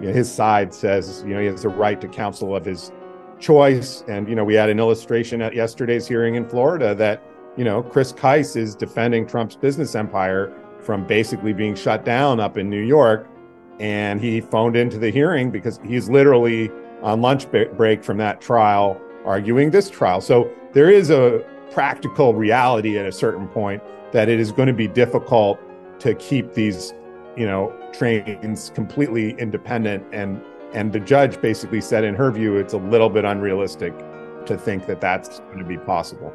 You know, his side says, you know, he has the right to counsel of his choice. And, you know, we had an illustration at yesterday's hearing in Florida that, you know, Chris Kise is defending Trump's business empire from basically being shut down up in New York. And he phoned into the hearing because he's literally on lunch break from that trial arguing this trial. So there is a practical reality at a certain point that it is going to be difficult to keep these you know trains completely independent and and the judge basically said in her view it's a little bit unrealistic to think that that's going to be possible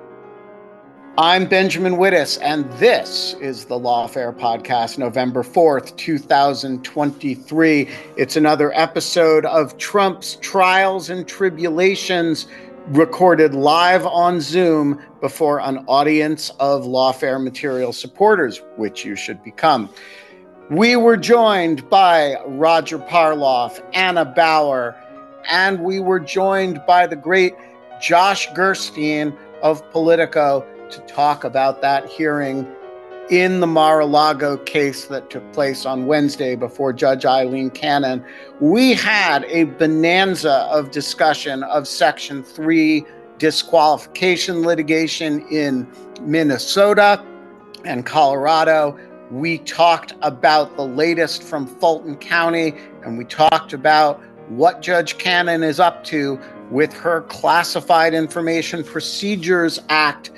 I'm Benjamin Wittes, and this is the Lawfare Podcast, November 4th, 2023. It's another episode of Trump's Trials and Tribulations, recorded live on Zoom before an audience of Lawfare material supporters, which you should become. We were joined by Roger Parloff, Anna Bower, and we were joined by the great Josh Gerstein of Politico to talk about that hearing in the Mar a Lago case that took place on Wednesday before Judge Eileen Cannon. We had a bonanza of discussion of Section 3 disqualification litigation in Minnesota and Colorado we talked about the latest from Fulton County, and we talked about what Judge Cannon is up to with her Classified Information Procedures Act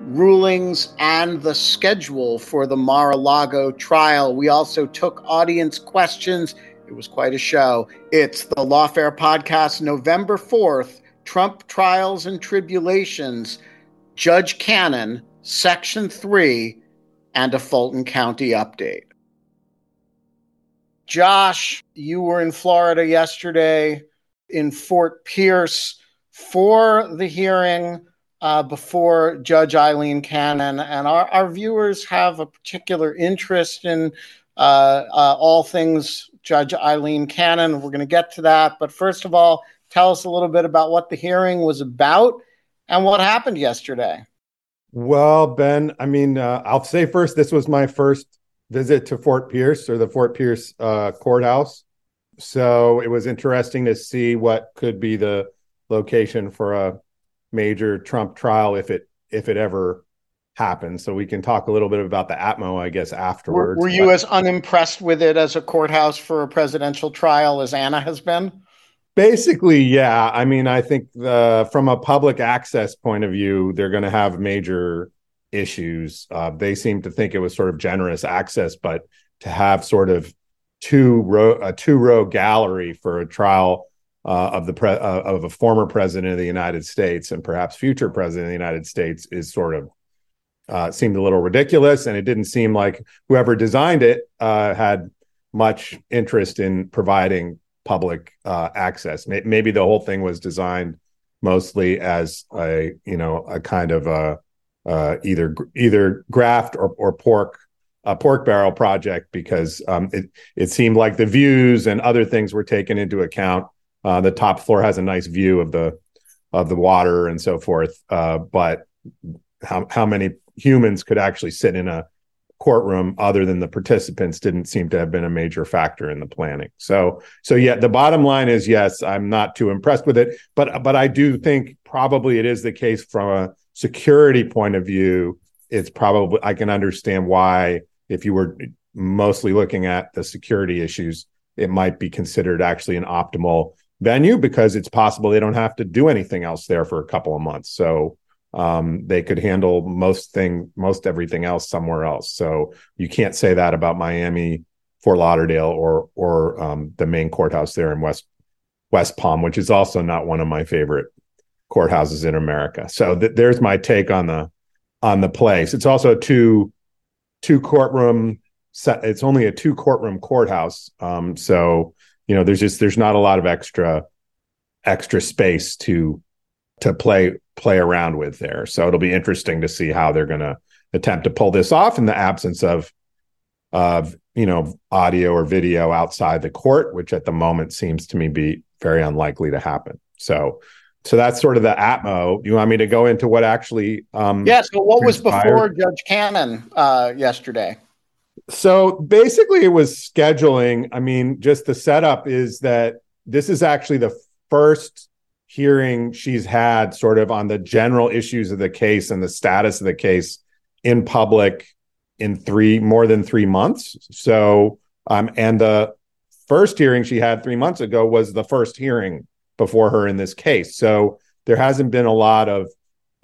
rulings and the schedule for the Mar a Lago trial. We also took audience questions. It was quite a show. It's the Lawfare Podcast, November 4th Trump Trials and Tribulations, Judge Cannon, Section 3 and a Fulton County update. Josh, you were in Florida yesterday in Fort Pierce for the hearing uh, before Judge Eileen Cannon, and our, our viewers have a particular interest in uh, uh, all things Judge Eileen Cannon. We're going to get to that. But first of all, tell us a little bit about what the hearing was about and what happened yesterday. Well, Ben, I mean, uh, I'll say first, this was my first visit to Fort Pierce or the Fort Pierce uh, courthouse. So it was interesting to see what could be the location for a major Trump trial if it if it ever happens. So we can talk a little bit about the Atmo, I guess, afterwards. Were, were you but, as unimpressed with it as a courthouse for a presidential trial as Anna has been? Basically, yeah. I mean, I think the, from a public access point of view, they're going to have major issues. Uh, they seem to think it was sort of generous access, but to have sort of two row a two row gallery for a trial uh, of the pre- uh, of a former president of the United States and perhaps future president of the United States is sort of uh, seemed a little ridiculous, and it didn't seem like whoever designed it uh, had much interest in providing public uh, access. Maybe the whole thing was designed mostly as a you know a kind of a uh, either either graft or, or pork a pork barrel project because um, it it seemed like the views and other things were taken into account. Uh, the top floor has a nice view of the of the water and so forth, uh, but how how many humans could actually sit in a courtroom other than the participants didn't seem to have been a major factor in the planning. So so yeah, the bottom line is yes, I'm not too impressed with it, but but I do think probably it is the case from a security point of view, it's probably I can understand why if you were mostly looking at the security issues, it might be considered actually an optimal venue because it's possible they don't have to do anything else there for a couple of months. So um, they could handle most thing, most everything else somewhere else. So you can't say that about Miami, Fort Lauderdale, or or um, the main courthouse there in West West Palm, which is also not one of my favorite courthouses in America. So th- there's my take on the on the place. It's also two two courtroom. It's only a two courtroom courthouse. Um, so you know, there's just there's not a lot of extra extra space to to play play around with there. So it'll be interesting to see how they're going to attempt to pull this off in the absence of of you know audio or video outside the court, which at the moment seems to me be very unlikely to happen. So so that's sort of the atmo. You want me to go into what actually? Um, yeah. So what was before Judge Cannon uh, yesterday? So basically, it was scheduling. I mean, just the setup is that this is actually the first hearing she's had, sort of on the general issues of the case and the status of the case in public in three more than three months. So, um, and the first hearing she had three months ago was the first hearing before her in this case. So there hasn't been a lot of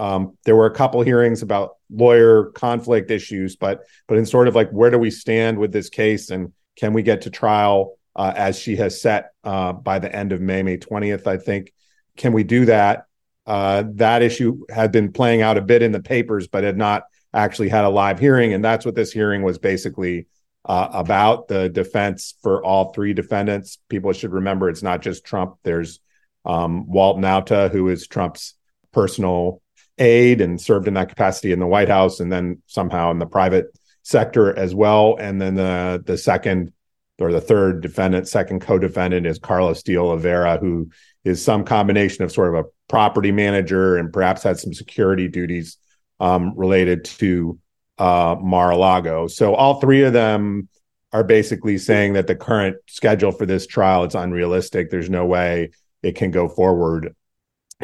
um, there were a couple hearings about lawyer conflict issues, but but in sort of like where do we stand with this case and can we get to trial uh, as she has set uh, by the end of May, May twentieth, I think. Can we do that? Uh, that issue had been playing out a bit in the papers, but had not actually had a live hearing, and that's what this hearing was basically uh, about. The defense for all three defendants. People should remember it's not just Trump. There's um, Walt Nauta, who is Trump's personal aide and served in that capacity in the White House and then somehow in the private sector as well. And then the the second or the third defendant, second co-defendant is Carlos de Oliveira, who is some combination of sort of a property manager and perhaps had some security duties um, related to uh, Mar-a-Lago. So all three of them are basically saying that the current schedule for this trial is unrealistic. There's no way it can go forward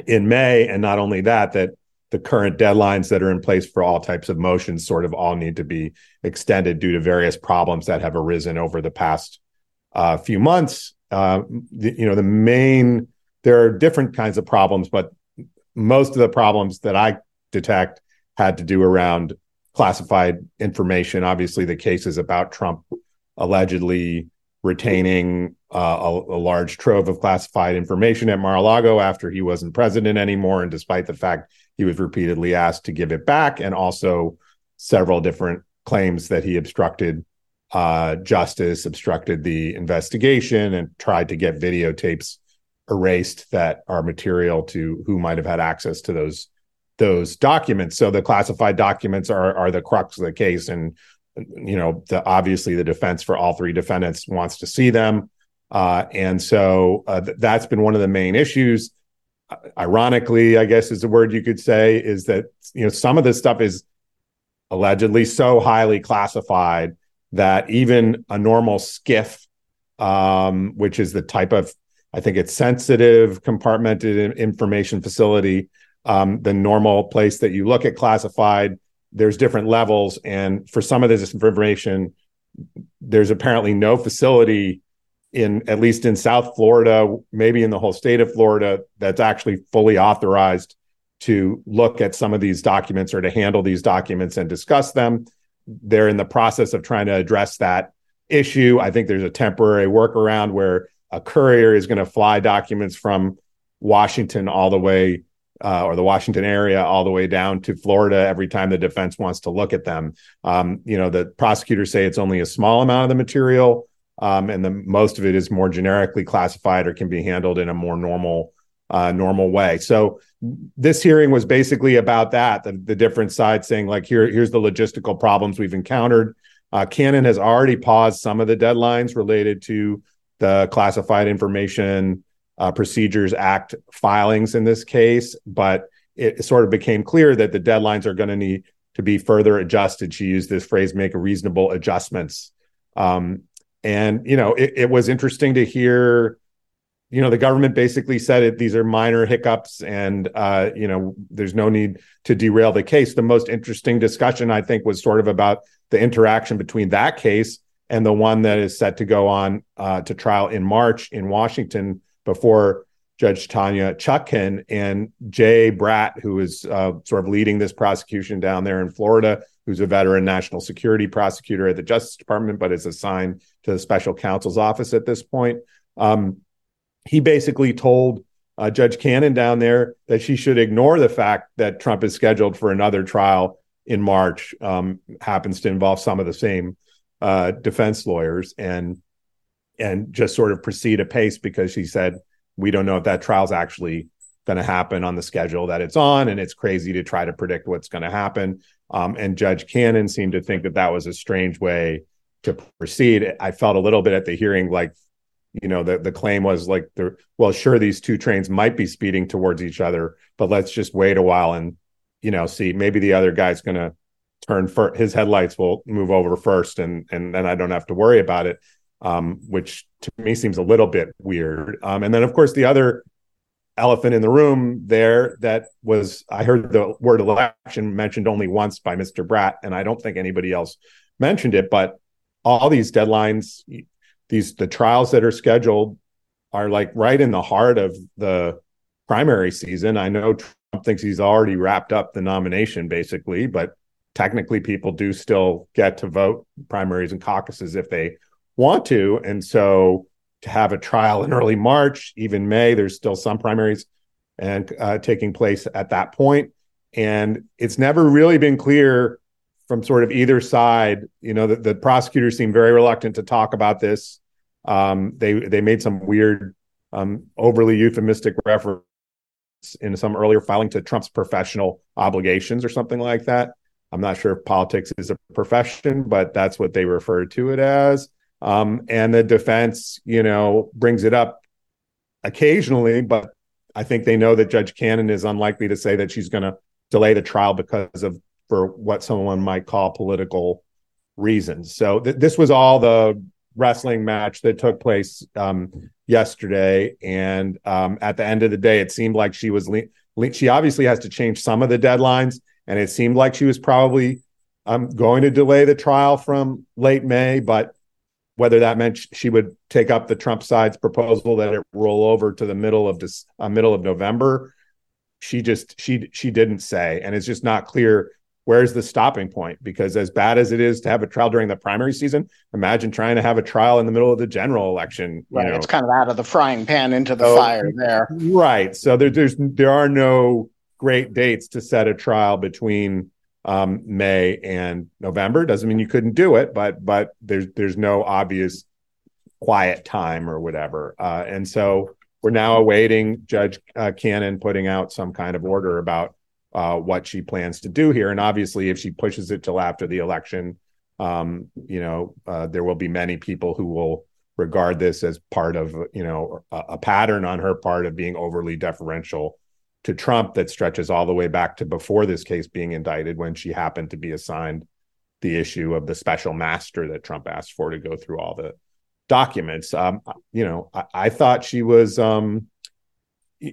in May. And not only that, that the current deadlines that are in place for all types of motions sort of all need to be extended due to various problems that have arisen over the past uh, few months. Uh, the, you know, the main there are different kinds of problems, but most of the problems that I detect had to do around classified information. Obviously, the cases about Trump allegedly retaining uh, a, a, large trove of classified information at Mar-a-Lago after he wasn't president anymore, and despite the fact he was repeatedly asked to give it back, and also several different claims that he obstructed uh, justice, obstructed the investigation, and tried to get videotapes erased that are material to who might have had access to those those documents. So the classified documents are are the crux of the case, and you know, the, obviously the defense for all three defendants wants to see them. Uh, and so uh, th- that's been one of the main issues. Ironically, I guess is the word you could say, is that, you know, some of this stuff is allegedly so highly classified that even a normal SCIF, um, which is the type of, I think it's sensitive compartmented information facility, um, the normal place that you look at classified. There's different levels and for some of this information there's apparently no facility in at least in south florida maybe in the whole state of florida that's actually fully authorized to look at some of these documents or to handle these documents and discuss them. They're in the process of trying to address that issue. I think there's a temporary workaround where a courier is going to fly documents from washington all the way uh, or the Washington area all the way down to Florida every time the defense wants to look at them. Um, you know, the prosecutors say it's only a small amount of the material, um, and the most of it is more generically classified or can be handled in a more normal uh, normal way. So this hearing was basically about that. The, the different sides saying like, here here's the logistical problems we've encountered. Uh, Cannon has already paused some of the deadlines related to the classified information uh, Procedures Act filings in this case, but it sort of became clear that the deadlines are going to need to be further adjusted. She used this phrase, make reasonable adjustments. Um, and, you know, it, it was interesting to hear you know, the government basically said it, these are minor hiccups and, uh, you know, there's no need to derail the case. The most interesting discussion, I think, was sort of about the interaction between that case and the one that is set to go on uh, to trial in March in Washington before Judge Tanya Chutkan and Jay Bratt, who is uh, sort of leading this prosecution down there in Florida, who's a veteran national security prosecutor at the Justice Department, but is assigned to the special counsel's office at this point. Um, he basically told uh, Judge Cannon down there that she should ignore the fact that Trump is scheduled for another trial in March. Um, happens to involve some of the same uh, defense lawyers, and and just sort of proceed apace because she said we don't know if that trial's actually going to happen on the schedule that it's on, and it's crazy to try to predict what's going to happen. Um, and Judge Cannon seemed to think that that was a strange way to proceed. I felt a little bit at the hearing like you know the the claim was like the well sure these two trains might be speeding towards each other but let's just wait a while and you know see maybe the other guy's going to turn for his headlights will move over first and and then I don't have to worry about it um, which to me seems a little bit weird um, and then of course the other elephant in the room there that was I heard the word election mentioned only once by Mr. Bratt and I don't think anybody else mentioned it but all these deadlines these the trials that are scheduled are like right in the heart of the primary season. I know Trump thinks he's already wrapped up the nomination basically, but technically people do still get to vote primaries and caucuses if they want to. And so to have a trial in early March, even May, there's still some primaries and uh, taking place at that point. And it's never really been clear from sort of either side. You know, the, the prosecutors seem very reluctant to talk about this. Um, they they made some weird, um, overly euphemistic reference in some earlier filing to Trump's professional obligations or something like that. I'm not sure if politics is a profession, but that's what they refer to it as. Um, and the defense, you know, brings it up occasionally, but I think they know that Judge Cannon is unlikely to say that she's going to delay the trial because of for what someone might call political reasons. So th- this was all the wrestling match that took place um, yesterday, and um, at the end of the day, it seemed like she was le- le- she obviously has to change some of the deadlines, and it seemed like she was probably um, going to delay the trial from late May, but whether that meant she would take up the Trump side's proposal that it roll over to the middle of this uh, middle of November, she just she she didn't say, and it's just not clear where's the stopping point? Because as bad as it is to have a trial during the primary season, imagine trying to have a trial in the middle of the general election. Right, know. it's kind of out of the frying pan into the fire there. Right. So there, there's there are no great dates to set a trial between um, May and November. Doesn't mean you couldn't do it, but but there's there's no obvious quiet time or whatever. Uh, and so we're now awaiting Judge uh, Cannon putting out some kind of order about uh, what she plans to do here. And obviously, if she pushes it till after the election, um, you know, uh, there will be many people who will regard this as part of, you know, a, a, pattern on her part of being overly deferential to Trump that stretches all the way back to before this case being indicted when she happened to be assigned the issue of the special master that Trump asked for to go through all the documents. Um, you know, I, I thought she was um,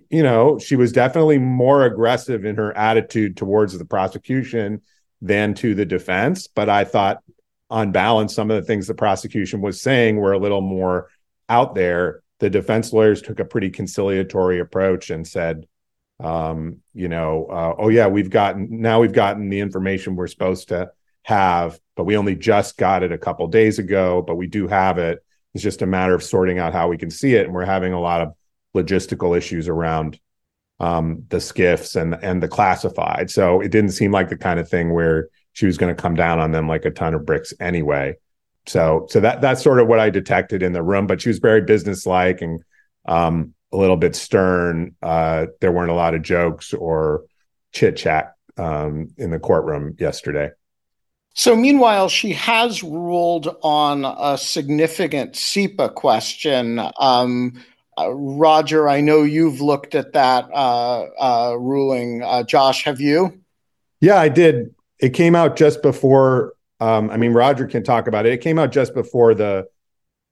you know, she was definitely more aggressive in her attitude towards the prosecution than to the defense. But I thought, on balance, some of the things the prosecution was saying were a little more out there. The defense lawyers took a pretty conciliatory approach and said, um, you know, uh, oh yeah, we've gotten now we've gotten the information we're supposed to have, but we only just got it a couple days ago, but we do have it. It's just a matter of sorting out how we can see it, and we're having a lot of logistical issues around um, the SCIFs and and the classified. So it didn't seem like the kind of thing where she was going to come down on them like a ton of bricks anyway. So so that that's sort of what I detected in the room. But she was very businesslike and um, a little bit stern. Uh, there weren't a lot of jokes or chit chat um, in the courtroom yesterday. So, meanwhile, she has ruled on a significant CIPA question. Um, uh, Roger, I know you've looked at that uh, uh, ruling. Uh, Josh, have you? Yeah, I did. It came out just before. Um, I mean, Roger can talk about it. It came out just before the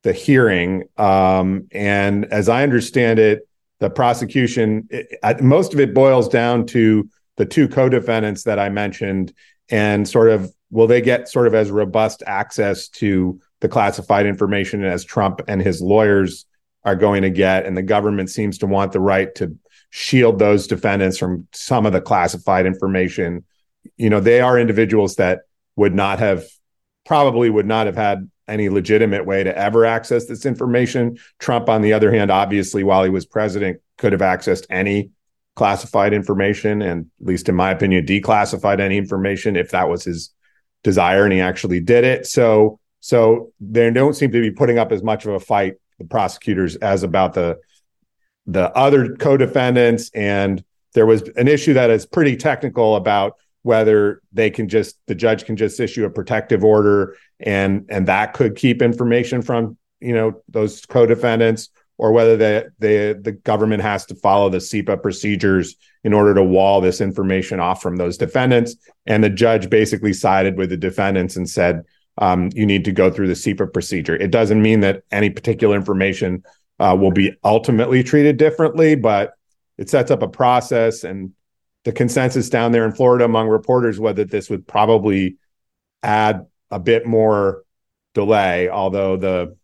the hearing. Um, and as I understand it, the prosecution, it, most of it boils down to the two co-defendants that I mentioned, and sort of will they get sort of as robust access to the classified information as Trump and his lawyers are going to get, and the government seems to want the right to shield those defendants from some of the classified information. You know, they are individuals that would not have probably would not have had any legitimate way to ever access this information. Trump, on the other hand, obviously, while he was president, could have accessed any classified information and, at least in my opinion, declassified any information if that was his desire and he actually did it. So, so they don't seem to be putting up as much of a fight, the prosecutors, as about the the other co-defendants. And there was an issue that is pretty technical about whether they can just the judge can just issue a protective order and and that could keep information from you know those co-defendants or whether the the the government has to follow the CIPA procedures in order to wall this information off from those defendants. And the judge basically sided with the defendants and said, um, "You need to go through the CIPA procedure." It doesn't mean that any particular information uh, will be ultimately treated differently, but it sets up a process and the consensus down there in Florida among reporters was that this would probably add a bit more delay, although the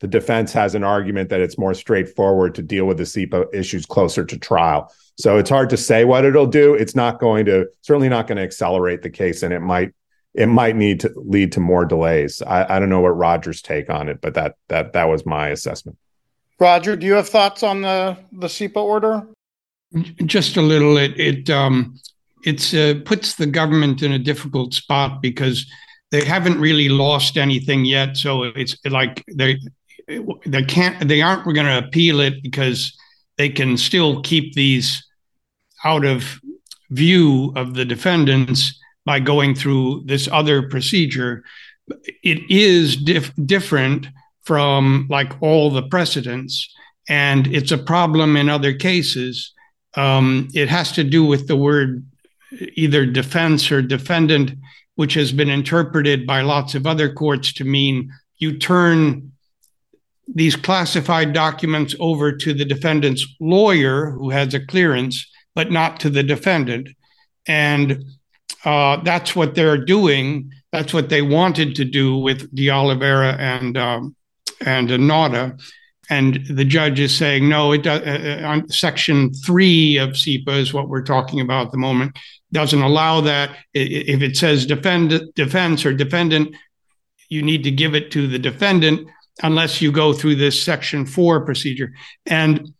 the defense has an argument that it's more straightforward to deal with the CIPA issues closer to trial. So it's hard to say what it'll do. It's not going to certainly not going to accelerate the case, and it might it might need to lead to more delays. I, I don't know what Roger's take on it, but that that that was my assessment. Roger, do you have thoughts on the the CIPA order? Just a little. It it um, it's uh, puts the government in a difficult spot because they haven't really lost anything yet. So it's like they they can't they aren't going to appeal it because they can still keep these out of view of the defendants by going through this other procedure. It is dif- different from like all the precedents, and it's a problem in other cases um, it has to do with the word either defense or defendant, which has been interpreted by lots of other courts to mean you turn these classified documents over to the defendant's lawyer who has a clearance, but not to the defendant. And uh, that's what they're doing. That's what they wanted to do with De Oliveira and um, and Nauta and the judge is saying no it does uh, uh, on section 3 of CIPA is what we're talking about at the moment doesn't allow that. If it says defend defense or defendant you need to give it to the defendant unless you go through this section 4 procedure. And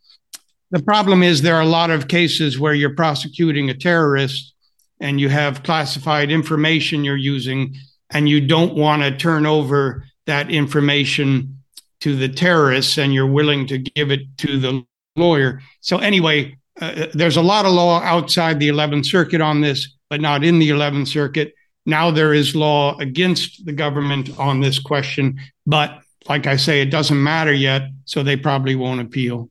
the problem is there are a lot of cases where you're prosecuting a terrorist and you have classified information you're using and you don't want to turn over that information to the terrorists and you're willing to give it to the lawyer. So, anyway, uh, there's a lot of law outside the 11th Circuit on this, but not in the 11th Circuit. Now there is law against the government on this question, but like I say, it doesn't matter yet, so they probably won't appeal.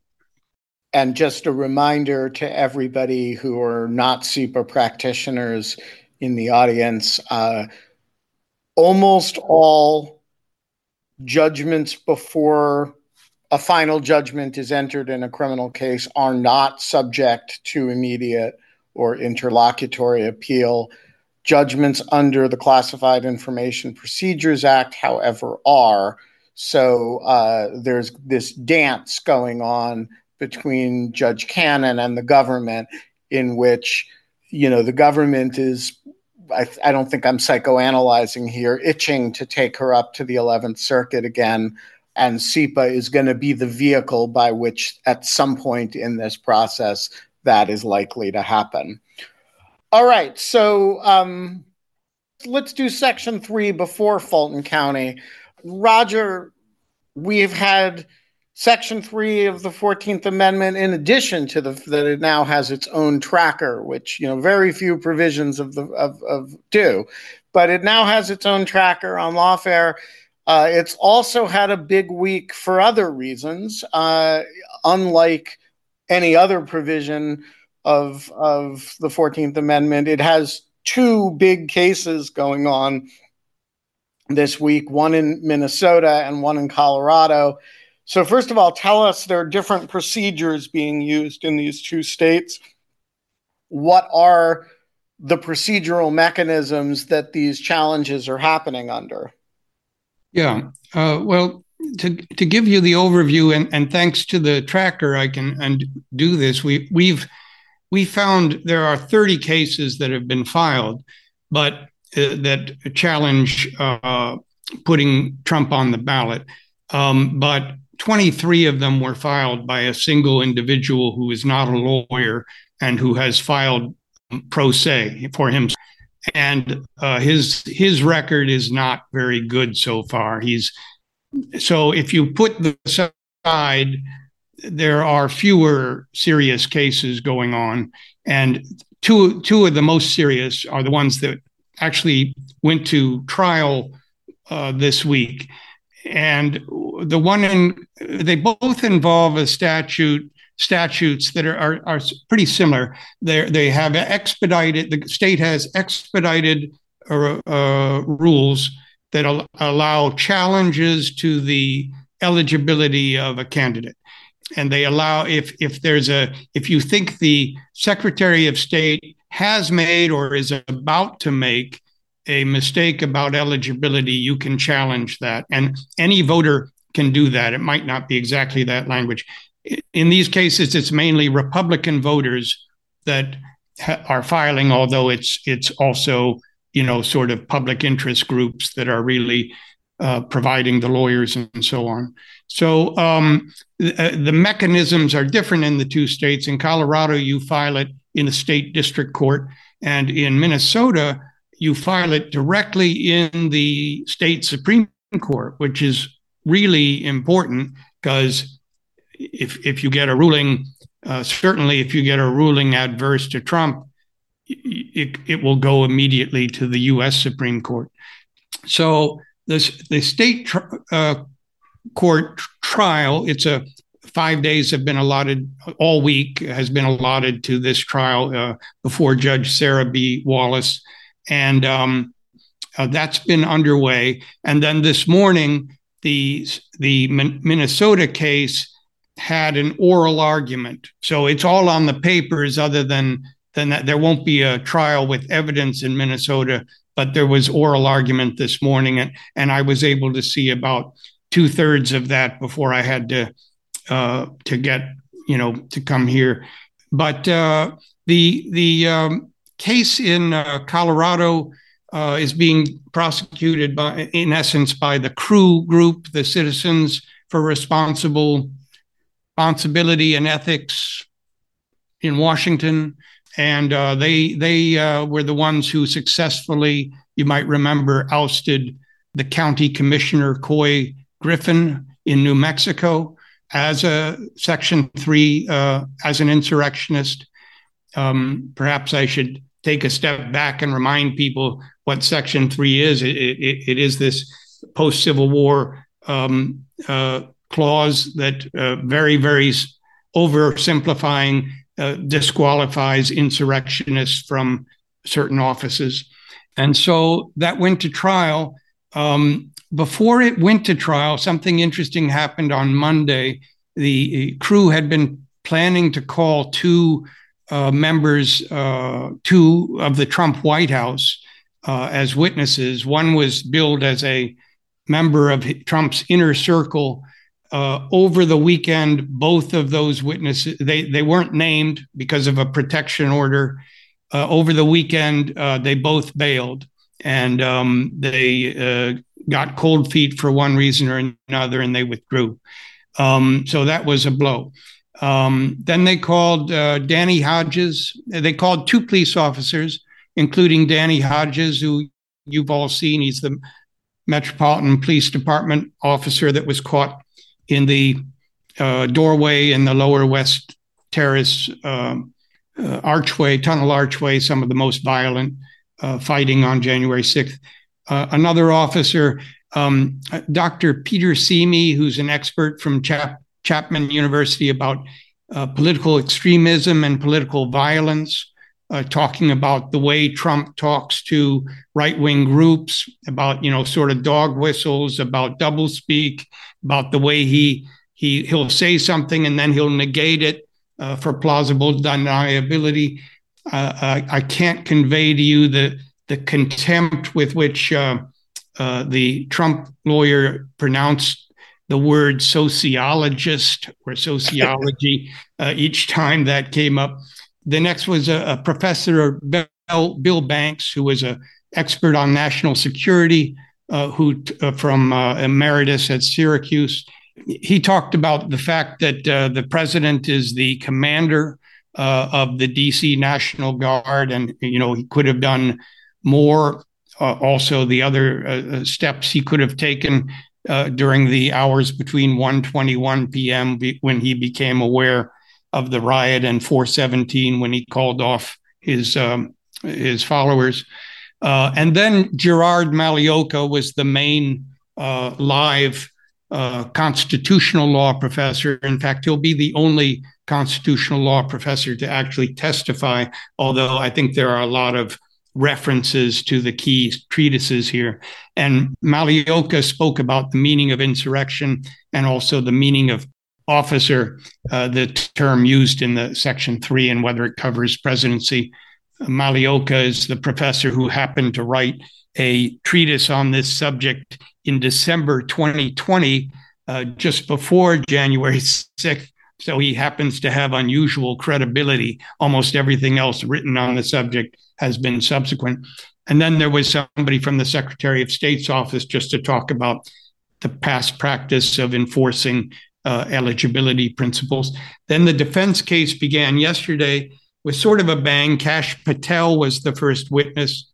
And just a reminder to everybody who are not CIPA practitioners in the audience uh, almost all judgments before a final judgment is entered in a criminal case are not subject to immediate or interlocutory appeal. Judgments under the Classified Information Procedures Act, however, are. So uh, there's this dance going on between Judge Cannon and the government, in which you know the government is I, I, don't think I'm psychoanalyzing here, itching to take her up to the 11th Circuit again. And CIPA is going to be the vehicle by which, at some point in this process, that is likely to happen. All right, so um, let's do Section 3 before Fulton County. Roger, we've had Section 3 of the 14th Amendment, in addition to the that it now has its own tracker, which you know very few provisions of the of, of do, but it now has its own tracker on lawfare. Uh, it's also had a big week for other reasons, uh, unlike any other provision of of the 14th Amendment. It has two big cases going on this week, one in Minnesota and one in Colorado. So, first of all, tell us there are different procedures being used in these two states. What are the procedural mechanisms that these challenges are happening under? Yeah. Uh, well, to to give you the overview, and, and thanks to the tracker, I can and do this. We we've we found there are 30 cases that have been filed, but uh, that challenge uh, putting Trump on the ballot. Um, but 23 of them were filed by a single individual who is not a lawyer and who has filed pro se for himself. And uh, his his record is not very good so far. He's so if you put the aside, there are fewer serious cases going on, and two two of the most serious are the ones that actually went to trial uh, this week, and the one in they both involve a statute statutes that are, are, are pretty similar. They they have expedited the state has expedited uh, uh, rules that al- allow challenges to the eligibility of a candidate and they allow if if there's a if you think the secretary of state has made or is about to make a mistake about eligibility you can challenge that and any voter can do that it might not be exactly that language in these cases it's mainly republican voters that ha- are filing although it's it's also you know sort of public interest groups that are really uh, providing the lawyers and so on. So um, the, uh, the, mechanisms are different in the two states. In Colorado, you file it in a state district court, and in Minnesota, you file it directly in the state Supreme Court, which is really important because if if you get a ruling, uh, certainly if you get a ruling adverse to Trump, it, it will go immediately to the U.S. Supreme Court. So the, the state tr- uh, court trial, it's a five days have been allotted, all week has been allotted to this trial uh, before Judge Sarah B. Wallace. And um, uh, that's been underway. And then this morning, the, the Minnesota case had an oral argument. So it's all on the papers, other than, than that. There won't be a trial with evidence in Minnesota but there was oral argument this morning, and, and I was able to see about two thirds of that before I had to uh, to get you know to come here. But uh, the the um, case in uh, Colorado uh, is being prosecuted by, in essence, by the Crew Group, the Citizens for Responsible Responsibility and Ethics in Washington and uh, they they uh, were the ones who successfully, you might remember, ousted the county commissioner Couy Griffin in New Mexico as a Section Three uh, as an insurrectionist. Um, perhaps I should take a step back and remind people what Section Three is. It, it, it is this post Civil War um, uh, clause that uh, very very oversimplifying uh, disqualifies insurrectionists from certain offices. And so that went to trial. Um, before it went to trial, something interesting happened on Monday. The crew had been planning to call two uh, members, uh, two of the Trump White House, uh, as witnesses. One was billed as a member of Trump's inner circle uh, over the weekend, both of those witnesses they they weren't named because of a protection order. Uh, over the weekend, uh, they both bailed, and um, they got cold feet for one reason or another, and they withdrew. Um, so that was a blow. Um, then they called uh, Danny Hodges. They called two police officers, including Danny Hodges, who you've all seen. He's the Metropolitan Police Department officer that was caught in the uh, doorway in the lower west terrace um, uh, archway, tunnel archway, some of the most violent uh, fighting on January 6th. Uh, another officer, um, Dr. Peter Simi, who's an expert from Chap- Chapman University about uh, political extremism and political violence. uh, talking about the way Trump talks to right wing groups, about you know sort of dog whistles, about doublespeak, about the way he he he'll say something and then he'll negate it uh, for plausible deniability. Uh, I, I, can't convey to you the the contempt with which uh, uh, the Trump lawyer pronounced the word sociologist or sociology uh, each time that came up. The next was a, a professor, Bill, Bill, Banks, who was an expert on national security, uh, who uh, from uh, emeritus at Syracuse. He talked about the fact that uh, the president is the commander uh, of the DC National Guard, and you know he could have done more. Uh, also, the other steps he could have taken during the hours between 1:21 p.m. when he became aware of the riot and 417 when he called off his um, his followers. Uh, and then Gerard Magliocca was the main uh, live uh, constitutional law professor. In fact, he'll be the only constitutional law professor to actually testify, although I think there are a lot of references to the key treatises here. And Magliocca spoke about the meaning of insurrection and also the meaning of officer, uh, the term used in the section three and whether it covers presidency. Magliocca is the professor who happened to write a treatise on this subject in December 2020, uh, just before January 6th. So he happens to have unusual credibility. Almost everything else written on the subject has been subsequent. And then there was somebody from the Secretary of State's office just to talk about the past practice of enforcing uh, eligibility principles. Then the defense case began yesterday with sort of a bang. Kash Patel was the first witness.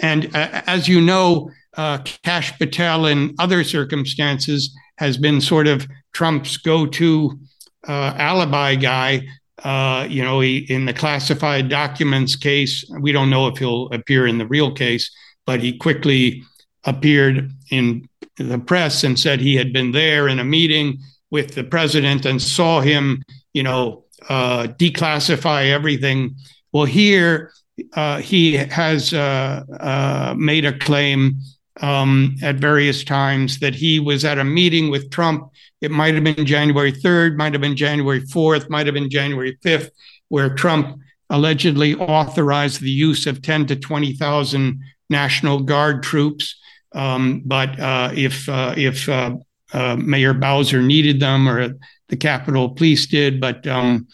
And uh, as you know, uh, Kash Patel, in other circumstances, has been sort of Trump's go to uh, alibi guy. Uh, you know, he, in the classified documents case, we don't know if he'll appear in the real case, but he quickly appeared in the press and said he had been there in a meeting with the president and saw him, you know, uh, declassify everything. Well, here uh, he has uh, uh made a claim um, at various times that he was at a meeting with Trump. It might have been January 3rd, might have been January 4th, might have been January 5th, where Trump allegedly authorized the use of 10 to 20,000 National Guard troops. Um, but uh, if uh, if uh, Mayor Bowser needed them, or the Capitol Police did, but um,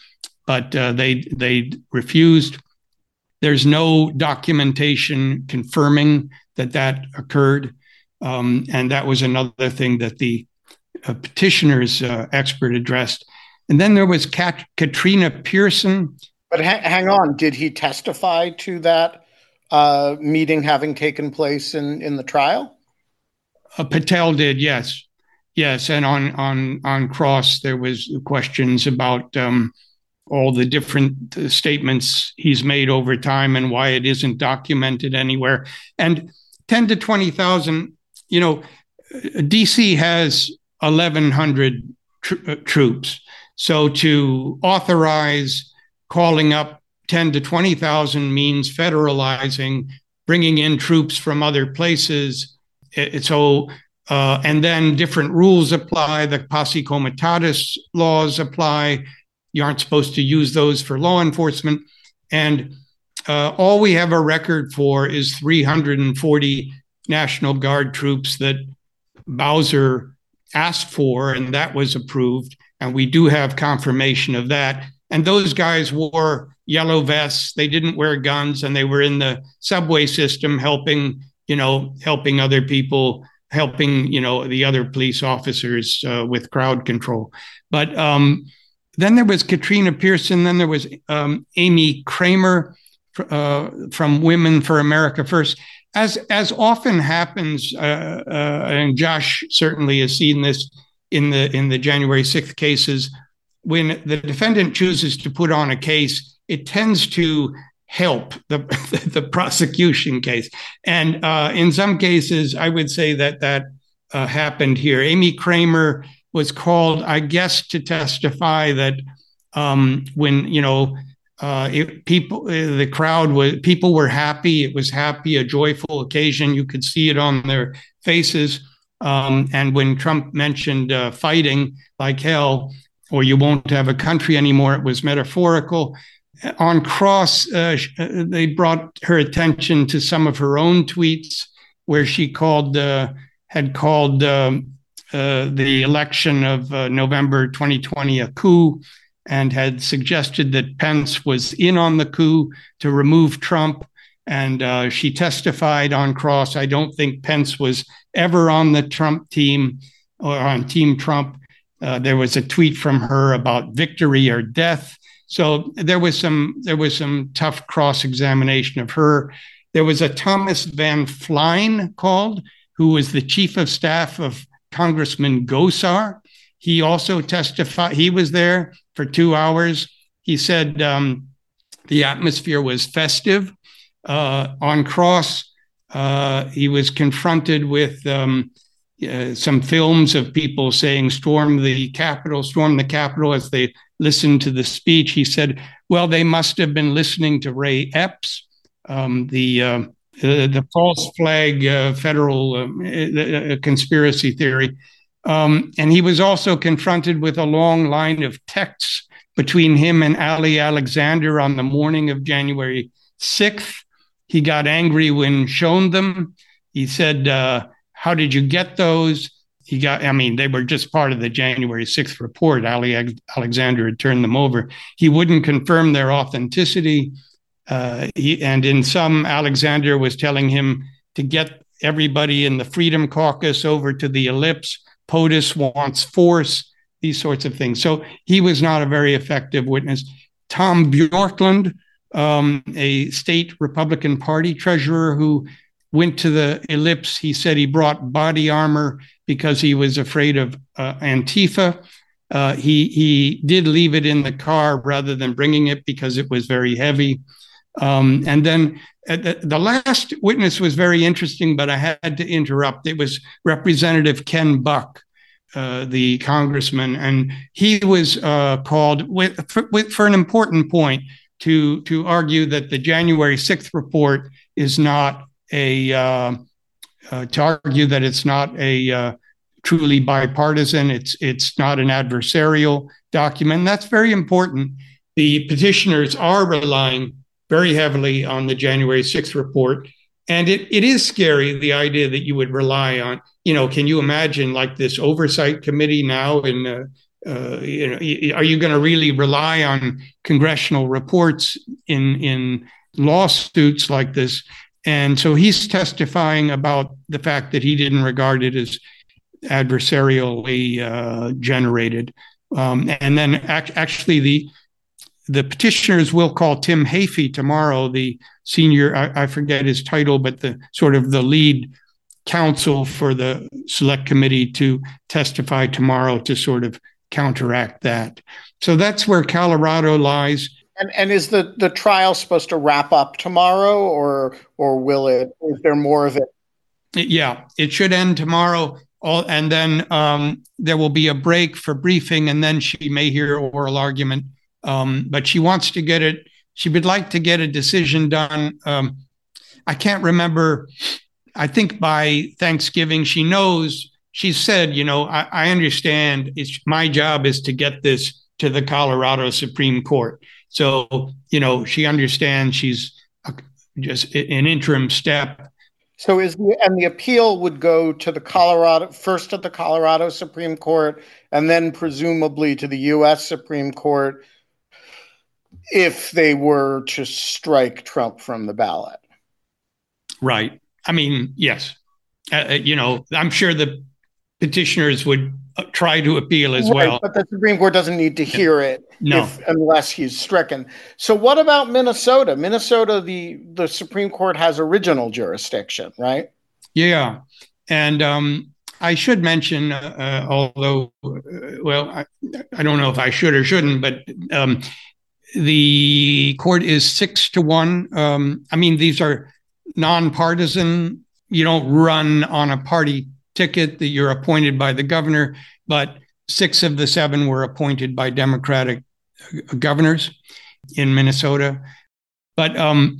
but uh, they they refused. There's no documentation confirming that that occurred, um, and that was another thing that the uh, petitioner's uh, expert addressed. And then there was Kat- Katrina Pearson. But ha- hang on, did he testify to that uh, meeting having taken place in in the trial? Uh, Patel did, yes. Yes, and on on on cross there was questions about um, all the different uh, statements he's made over time and why it isn't documented anywhere. And ten to twenty thousand, you know, DC has eleven hundred tr- uh, troops, so to authorize calling up ten to twenty thousand means federalizing, bringing in troops from other places. It, so uh, and then different rules apply. The posse comitatus laws apply. You aren't supposed to use those for law enforcement. And uh, all we have a record for is 340 National Guard troops that Bowser asked for, and that was approved. And we do have confirmation of that. And those guys wore yellow vests. They didn't wear guns, and they were in the subway system helping, you know, helping other people helping you know the other police officers uh, with crowd control. But um, then there was Katrina Pearson. Then there was um, Amy Kramer uh, from Women for America First. As as often happens, uh, uh and Josh certainly has seen this in the in the January sixth cases. When the defendant chooses to put on a case, it tends to help the, the prosecution case. And uh, in some cases, I would say that that uh, happened here. Amy Kramer was called, I guess, to testify that um, when, you know, Uh, it, people, uh, the crowd was people were happy. It was happy, a joyful occasion. You could see it on their faces. Um, and when Trump mentioned uh, fighting like hell, or you won't have a country anymore, it was metaphorical. On Cross, uh, uh they brought her attention to some of her own tweets where she called uh, had called um, uh, the election of uh, November 2020 a coup and had suggested that Pence was in on the coup to remove Trump. And uh, she testified on Cross. I don't think Pence was ever on the Trump team or on Team Trump. Uh, there was a tweet from her about victory or death. So there was some there was some tough cross examination of her. There was a Thomas Van Flein called, who was the chief of staff of Congressman Gosar. He also testified. He was there for two hours. He said um, the atmosphere was festive. Uh, on cross, uh, he was confronted with um, uh, some films of people saying "storm the Capitol, storm the Capitol" as they listened to the speech. He said, "Well, they must have been listening to Ray Epps, um, the uh, the, the false flag uh, federal um, uh, conspiracy theory. Um, and he was also confronted with a long line of texts between him and Ali Alexander on the morning of January 6th. He got angry when shown them. He said, uh, How did you get those? He got, I mean, they were just part of the January 6th report. Ali Alexander had turned them over. He wouldn't confirm their authenticity. Uh, he, and in some, Alexander was telling him to get everybody in the Freedom Caucus over to the ellipse. POTUS wants force, these sorts of things. So he was not a very effective witness. Tom Bjorklund, um, a state Republican Party treasurer who went to the ellipse, he said he brought body armor because he was afraid of uh, Antifa. Uh, he he did leave it in the car rather than bringing it because it was very heavy. Um, and then uh, the, the, last witness was very interesting, but I had to interrupt. It was Representative Ken Buck, uh, the congressman, and he was uh, called with, for, with, for, an important point to to argue that the January sixth report is not a uh, uh to argue that it's not a uh, truly bipartisan. It's it's not an adversarial document. That's very important. The petitioners are relying very heavily on the January 6th report. And it, it is scary, the idea that you would rely on, you know, can you imagine like this oversight committee now in, uh, uh, you know, are you going to really rely on congressional reports in, in lawsuits like this? And so he's testifying about the fact that he didn't regard it as adversarially uh, generated. Um, and then ac- actually, the the petitioners will call Tim Heaphy tomorrow, the senior, I, I, forget his title, but the sort of the lead counsel for the select committee to testify tomorrow to sort of counteract that. So that's where Colorado lies. And, and is the, the trial supposed to wrap up tomorrow or or will it is there more of it? Yeah, it should end tomorrow. All, and then um, there will be a break for briefing, and then she may hear oral argument um, but she wants to get it. She would like to get a decision done. Um, I can't remember. I think by Thanksgiving, she knows. She said, "You know, I, I understand. It's my job is to get this to the Colorado Supreme Court. So, you know, she understands. She's a, just an interim step." So is the, and the appeal would go to the Colorado first to the Colorado Supreme Court and then presumably to the U.S. Supreme Court if they were to strike Trump from the ballot. Right. I mean, yes. Uh, uh you know, I'm sure the petitioners would uh, try to appeal as right, well. But the Supreme Court doesn't need to hear it no. if, unless he's stricken. So what about Minnesota? Minnesota, the the Supreme Court has original jurisdiction, right? Yeah, and um, I should mention, uh, uh although, uh, well, I, I, don't know if I should or shouldn't, but um, the court is six to one. Um, I mean, these are nonpartisan. You don't run on a party ticket that you're appointed by the governor, but six of the seven were appointed by Democratic uh, governors. in Minnesota. But um,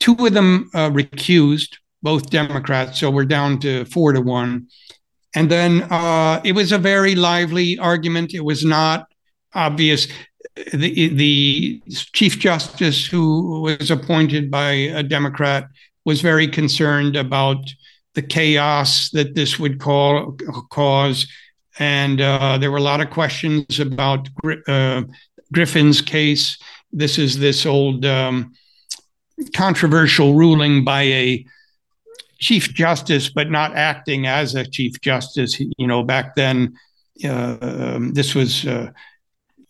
two of them uh, recused, both Democrats. So we're down to four to one. And then uh, it was a very lively argument. It was not obvious. The, the Chief Justice, who was appointed by a Democrat, was very concerned about the chaos that this would call, cause. And uh, there were a lot of questions about uh, Griffin's case. This is this old um, controversial ruling by a chief justice, but not acting as a chief justice. You know, back then, uh, um, this was uh,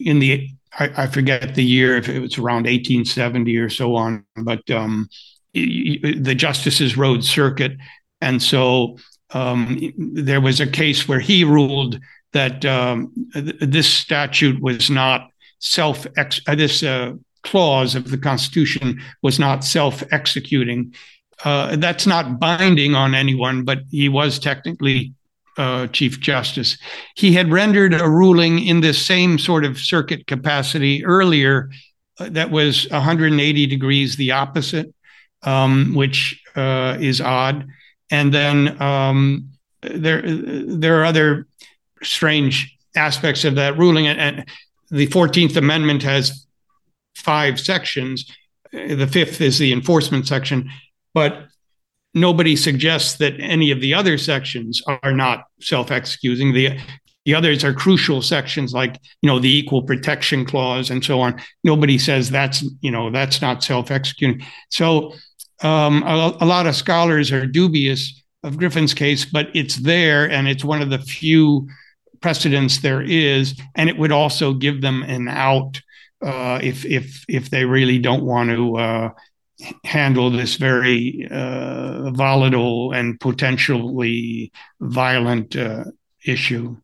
in the I, I, forget the year if it was around 1870 or so on, but um, the justices rode circuit, and so um, there was a case where he ruled that um, this statute was not self uh, this uh, clause of the Constitution was not self executing. Uh, that's not binding on anyone, but he was technically uh, Chief Justice. He had rendered a ruling in this same sort of circuit capacity earlier uh, that was 180 degrees the opposite, um, which uh, is odd. And then um, there, there are other strange aspects of that ruling. And, the 14th Amendment has five sections. The fifth is the enforcement section, but nobody suggests that any of the other sections are not self-executing. The the others are crucial sections like you know the equal protection clause and so on. Nobody says that's you know that's not self-executing. So um, a, a lot of scholars are dubious of Griffin's case, but it's there and it's one of the few precedents there is, and it would also give them an out uh, if if if they really don't want to uh, handle this very uh, volatile and potentially violent uh, issue.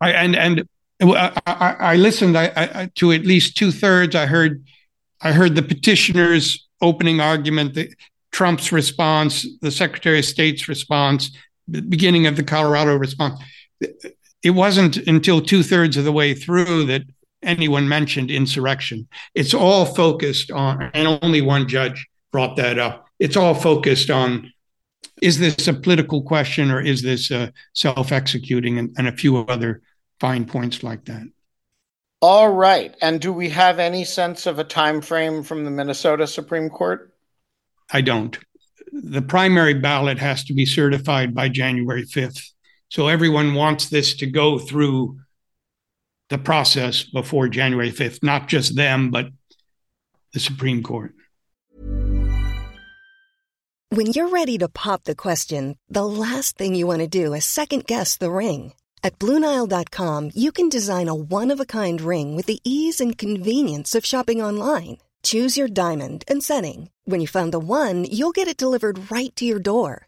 I, and and I, I, I listened I, to at least two thirds. I heard I heard the petitioner's opening argument, the, Trump's response, the Secretary of State's response, the beginning of the Colorado response. It wasn't until two thirds of the way through that anyone mentioned insurrection. It's all focused on, and only one judge brought that up. It's all focused on is this a political question or is this uh, self executing and, and a few other fine points like that. All right. And do we have any sense of a time frame from the Minnesota Supreme Court? I don't. The primary ballot has to be certified by January 5th. So everyone wants this to go through the process before January 5th, not just them, but the Supreme Court. When you're ready to pop the question, the last thing you want to do is second guess the ring. At Bluenile.com, you can design a one of a kind ring with the ease and convenience of shopping online. Choose your diamond and setting. When you find the one, you'll get it delivered right to your door.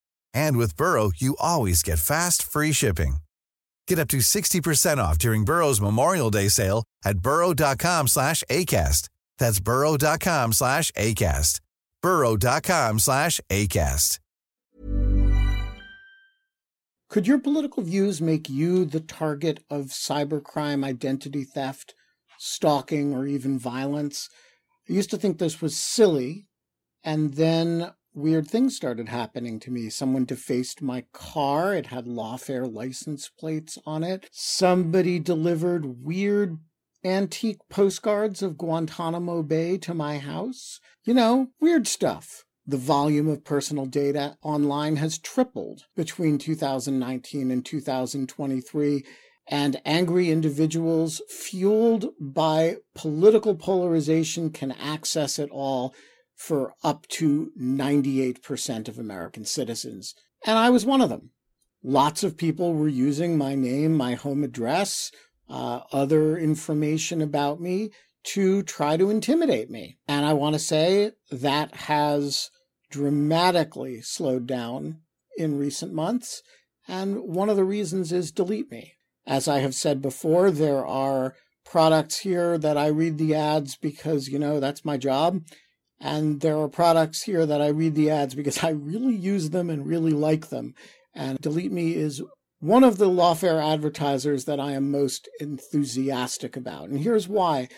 And with Burrow, you always get fast, free shipping. Get up to 60% off during Burrow's Memorial Day sale at burrow.com slash ACAST. That's burrow.com slash ACAST. burrow.com slash ACAST. Could your political views make you the target of cybercrime, identity theft, stalking, or even violence? I used to think this was silly, and then weird things started happening to me. Someone defaced my car. It had lawfare license plates on it. Somebody delivered weird antique postcards of Guantanamo Bay to my house. You know, weird stuff. The volume of personal data online has tripled between 2019 and 2023 and angry individuals fueled by political polarization can access it all for up to 98% of American citizens. And I was one of them. Lots of people were using my name, my home address, uh, other information about me to try to intimidate me. And I want to say that has dramatically slowed down in recent months. And one of the reasons is Delete Me. As I have said before, there are products here that I read the ads because, you know, that's my job. And there are products here that I read the ads because I really use them and really like them. And Delete Me is one of the lawfare advertisers that I am most enthusiastic about. And here's why.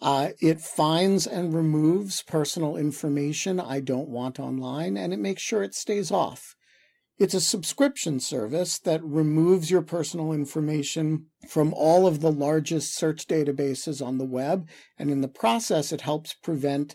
Uh, it finds and removes personal information I don't want online, and it makes sure it stays off. It's a subscription service that removes your personal information from all of the largest search databases on the web, and in the process, it helps prevent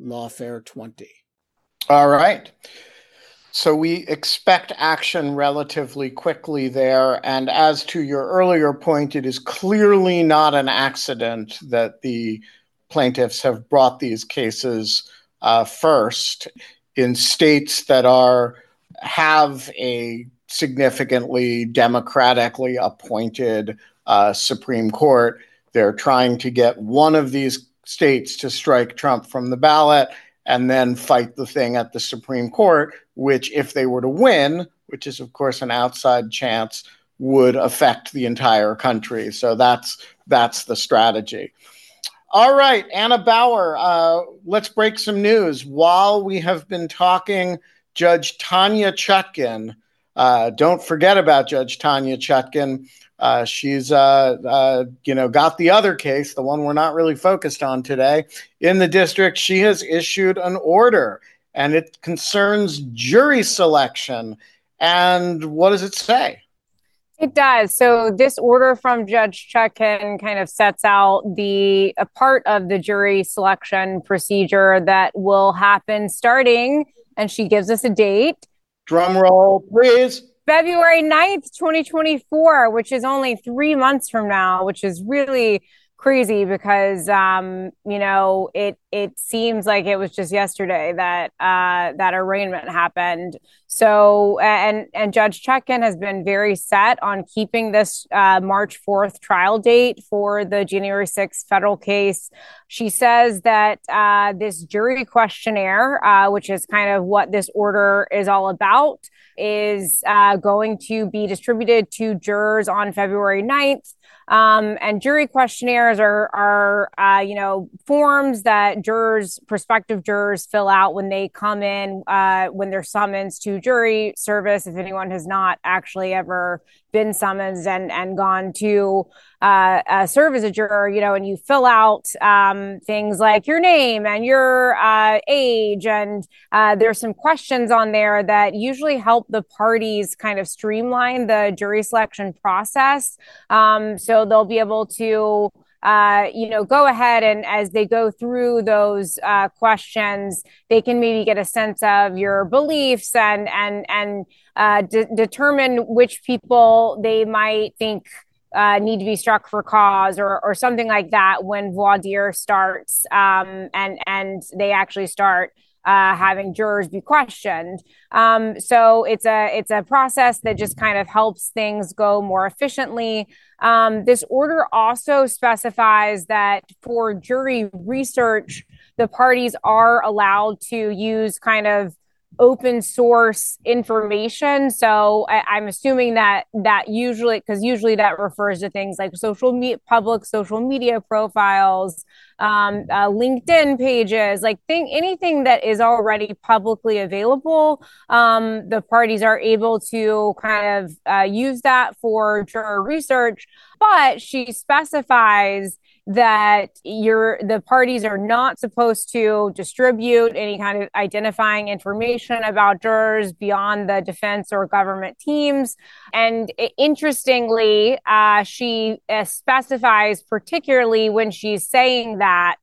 Lawfare 20. All right. So we expect action relatively quickly there. And as to your earlier point, it is clearly not an accident that the plaintiffs have brought these cases uh, first in states that are have a significantly democratically appointed uh, Supreme Court. They're trying to get one of these states to strike Trump from the ballot and then fight the thing at the Supreme Court, which, if they were to win, which is, of course, an outside chance, would affect the entire country. So that's that's the strategy. All right, Anna Bower, uh, let's break some news. While we have been talking, Judge Tanya Chutkan, uh, don't forget about Judge Tanya Chutkan. Uh, she's, uh, uh, you know, got the other case, the one we're not really focused on today, in the district. She has issued an order, and it concerns jury selection. And what does it say? It does. So this order from Judge Chutkan kind of sets out the a part of the jury selection procedure that will happen starting, and she gives us a date. Drum roll, please. February 9th, 2024, which is only three months from now, which is really crazy because um, you know it it seems like it was just yesterday that uh, that arraignment happened. So and and Judge Chutkan has been very set on keeping this uh, March fourth trial date for the January sixth federal case. She says that uh, this jury questionnaire, uh, which is kind of what this order is all about, is uh, going to be distributed to jurors on February 9th. Um, and jury questionnaires are, are uh, you know, forms that jurors, prospective jurors, fill out when they come in, uh, when they're summoned to jury service. If anyone has not actually ever been summoned and and gone to uh, uh, serve as a juror, you know, and you fill out um, things like your name and your uh, age, and uh, there's some questions on there that usually help the parties kind of streamline the jury selection process. Um, so they'll be able to uh, you know, go ahead and as they go through those uh, questions, they can maybe get a sense of your beliefs and and and uh, de- determine which people they might think uh, need to be struck for cause or, or something like that when voir dire starts um, and and they actually start uh, having jurors be questioned. Um, so it's a it's a process that just kind of helps things go more efficiently. Um, this order also specifies that for jury research, the parties are allowed to use kind of open source information. So I, am assuming that that usually, because usually that refers to things like social media, public social media profiles, um, uh, LinkedIn pages, like thing, anything that is already publicly available. Um, the parties are able to kind of uh, use that for juror research, but she specifies that you're the parties are not supposed to distribute any kind of identifying information about jurors beyond the defense or government teams. And interestingly, uh, she uh, specifies particularly when she's saying that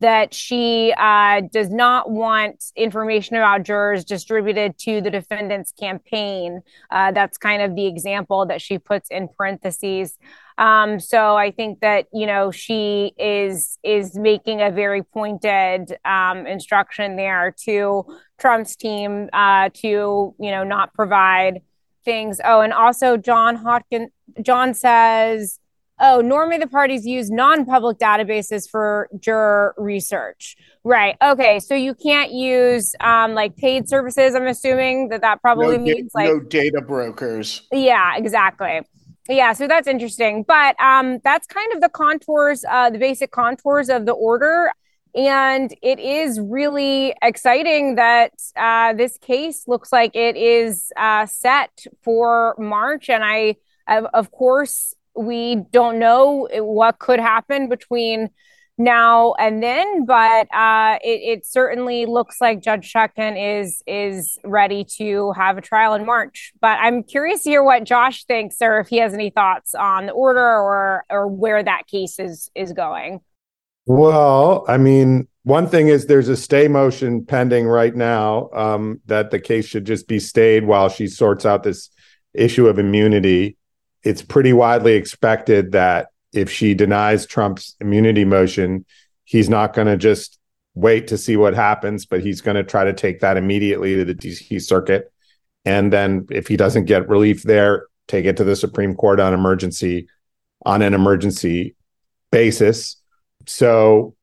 that she uh, does not want information about jurors distributed to the defendant's campaign. Uh, that's kind of the example that she puts in parentheses. Um, so I think that you know she is is making a very pointed um, instruction there to Trump's team uh, to you know not provide things. Oh, and also John Hodkin John says oh, normally the parties use non-public databases for juror research. Right. Okay. So you can't use um, like paid services. I'm assuming that that probably no, means like no data brokers. Yeah, exactly. Yeah, so that's interesting. But um, that's kind of the contours, uh, the basic contours of the order. And it is really exciting that uh, this case looks like it is uh, set for March. And I, of course, we don't know what could happen between now and then, but uh, it, it, certainly looks like Judge Chutkan is is ready to have a trial in March. But I'm curious to hear what Josh thinks, or if he has any thoughts on the order or or where that case is is going. Well, I mean, one thing is there's a stay motion pending right now um, that the case should just be stayed while she sorts out this issue of immunity it's pretty widely expected that if she denies Trump's immunity motion, he's not going to just wait to see what happens, but he's going to try to take that immediately to the DC Circuit. And then if he doesn't get relief there, take it to the Supreme Court on emergency on an emergency basis. So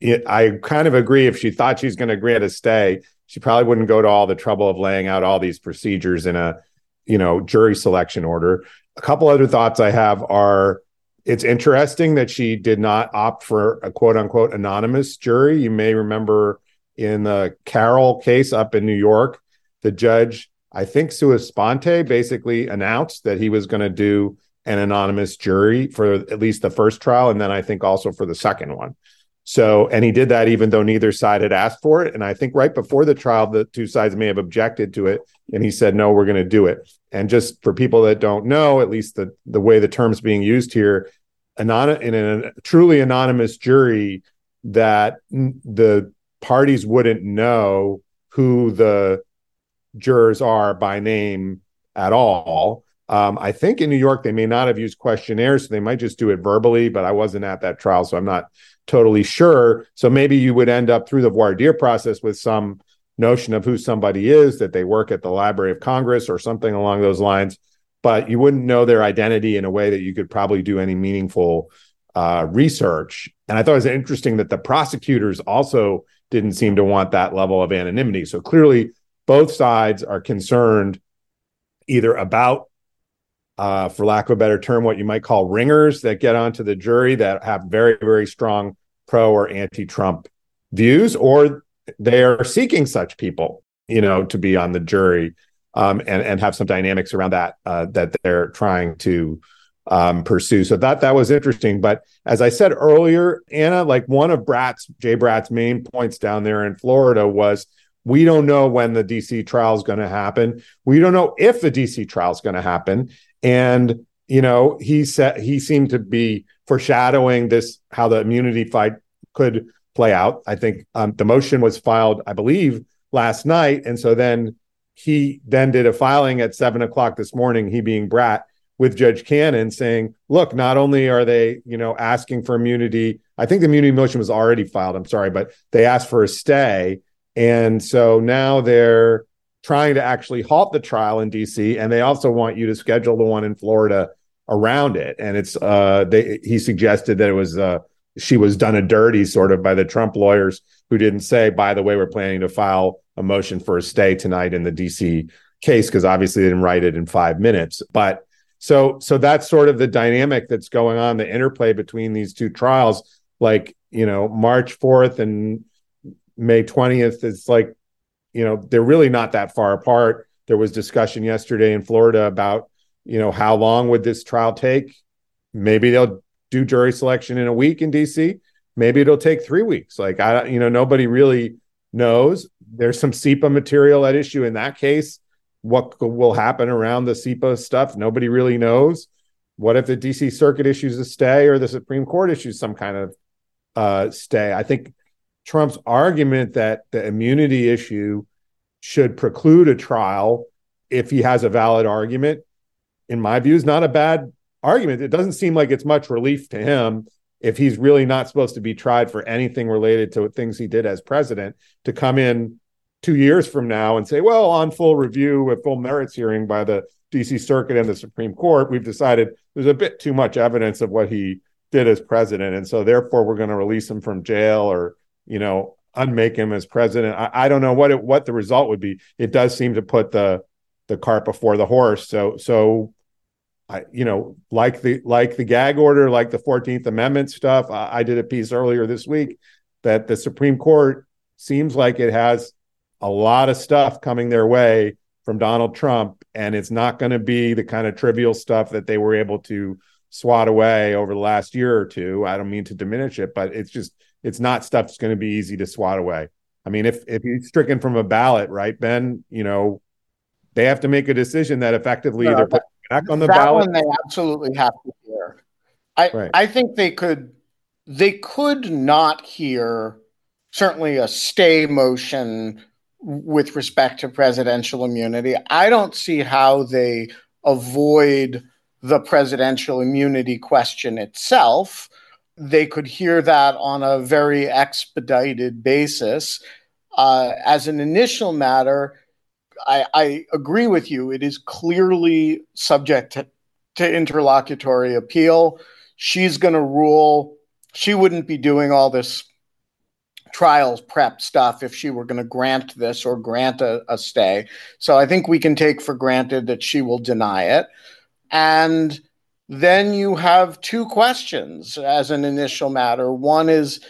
it, I kind of agree. If she thought she's going to agree to stay, she probably wouldn't go to all the trouble of laying out all these procedures in a, you know, jury selection order a couple other thoughts I have are it's interesting that she did not opt for a quote unquote anonymous jury. You may remember in the Carroll case up in New York, the judge, I think sua sponte, basically announced that he was going to do an anonymous jury for at least the first trial. And then I think also for the second one. So, and he did that even though neither side had asked for it. And I think right before the trial, the two sides may have objected to it. And he said, no, we're going to do it. And just for people that don't know, at least the, the way the term's being used here, anon- in a truly anonymous jury, that the parties wouldn't know who the jurors are by name at all. Um, I think in New York, they may not have used questionnaires, so they might just do it verbally, but I wasn't at that trial, so I'm not totally sure. So maybe you would end up through the voir dire process with some notion of who somebody is, that they work at the Library of Congress or something along those lines, but you wouldn't know their identity in a way that you could probably do any meaningful uh, research. And I thought it was interesting that the prosecutors also didn't seem to want that level of anonymity. So clearly, both sides are concerned either about, uh, for lack of a better term, what you might call ringers that get onto the jury that have very, very strong pro or anti Trump views, or they are seeking such people, you know, to be on the jury um, and and have some dynamics around that uh, that they're trying to um, pursue. So that that was interesting. But as I said earlier, Anna, like one of Bratt's, Jay Bratt's main points down there in Florida was we don't know when the DC trial is going to happen. We don't know if the DC trial is going to happen. And you know, he said he seemed to be foreshadowing this how the immunity fight could play out. I think um, the motion was filed, I believe, last night, and so then he then did a filing at seven o'clock this morning. He being Bratt with Judge Cannon saying, look, not only are they, you know, asking for immunity, I think the immunity motion was already filed. I'm sorry, but they asked for a stay. And so now they're trying to actually halt the trial in DC. And they also want you to schedule the one in Florida around it. And it's, uh, they, he suggested that it was, uh, she was done a dirty sort of by the Trump lawyers who didn't say, by the way, we're planning to file a motion for a stay tonight in the DC case because obviously they didn't write it in five minutes. But so so that's sort of the dynamic that's going on, the interplay between these two trials. Like, you know, March 4th and May 20th is like, you know, they're really not that far apart. There was discussion yesterday in Florida about, you know, how long would this trial take? Maybe they'll do jury selection in a week in DC. Maybe it'll take three weeks. Like I, you know, nobody really knows. There's some CIPA material at issue in that case what will happen around the CIPA stuff. Nobody really knows. What if the DC Circuit issues a stay or the Supreme Court issues some kind of uh, stay? I think Trump's argument that the immunity issue should preclude a trial if he has a valid argument, in my view, is not a bad argument. It doesn't seem like it's much relief to him if he's really not supposed to be tried for anything related to things he did as president to come in two years from now and say, well, on full review, a full merits hearing by the DC Circuit and the Supreme Court, we've decided there's a bit too much evidence of what he did as president. And so therefore we're going to release him from jail or, you know, unmake him as president. I, I don't know what it, what the result would be. It does seem to put the the cart before the horse. So so I, you know, like the like the gag order, like the Fourteenth Amendment stuff. I, I, did a piece earlier this week that the Supreme Court seems like it has a lot of stuff coming their way from Donald Trump, and it's not going to be the kind of trivial stuff that they were able to swat away over the last year or two. I don't mean to diminish it, but it's just it's not stuff that's going to be easy to swat away. I mean, if if he's stricken from a ballot, right, Ben, you know, they have to make a decision that effectively no, either put back on the that ballot. One they absolutely have to hear. I right. I think they could they could not hear certainly a stay motion with respect to presidential immunity. I don't see how they avoid the presidential immunity question itself. They could hear that on a very expedited basis. Uh, as an initial matter, I, I, agree with you. It is clearly subject to, to interlocutory appeal. She's going to rule. She wouldn't be doing all this trials prep stuff if she were going to grant this or grant a, a stay. So I think we can take for granted that she will deny it. And then you have two questions as an initial matter. One is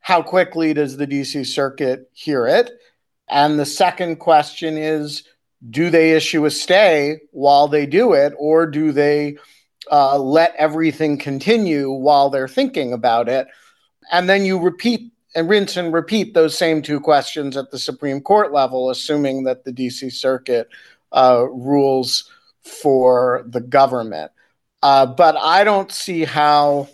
how quickly does the DC Circuit hear it? And the second question is do they issue a stay while they do it, or do they uh, let everything continue while they're thinking about it? And then you repeat and rinse and repeat those same two questions at the Supreme Court level, assuming that the DC Circuit uh, rules for the government. Uh, but I don't see how.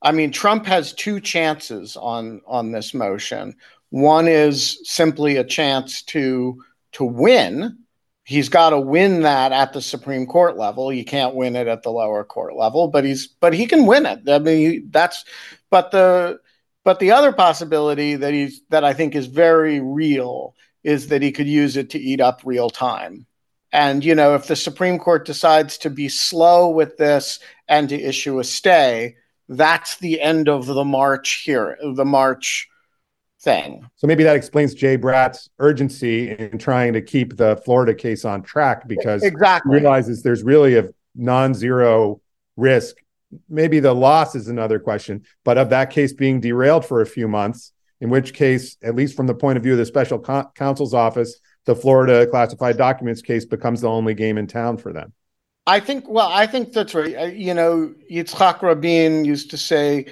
I mean, Trump has two chances on on this motion. One is simply a chance to to win. He's got to win that at the Supreme Court level. He can't win it at the lower court level, but he's but he can win it. I mean, that's but the but the other possibility that he's that I think is very real is that he could use it to eat up real time. And you know, if the Supreme Court decides to be slow with this and to issue a stay, that's the end of the March here, the March thing. So maybe that explains Jay Bratt's urgency in trying to keep the Florida case on track because exactly. he realizes there's really a non-zero risk maybe the loss is another question, but of that case being derailed for a few months, in which case, at least from the point of view of the special counsel's office, the Florida classified documents case becomes the only game in town for them. I think, well, I think that's right. You know, Yitzhak Rabin used to say,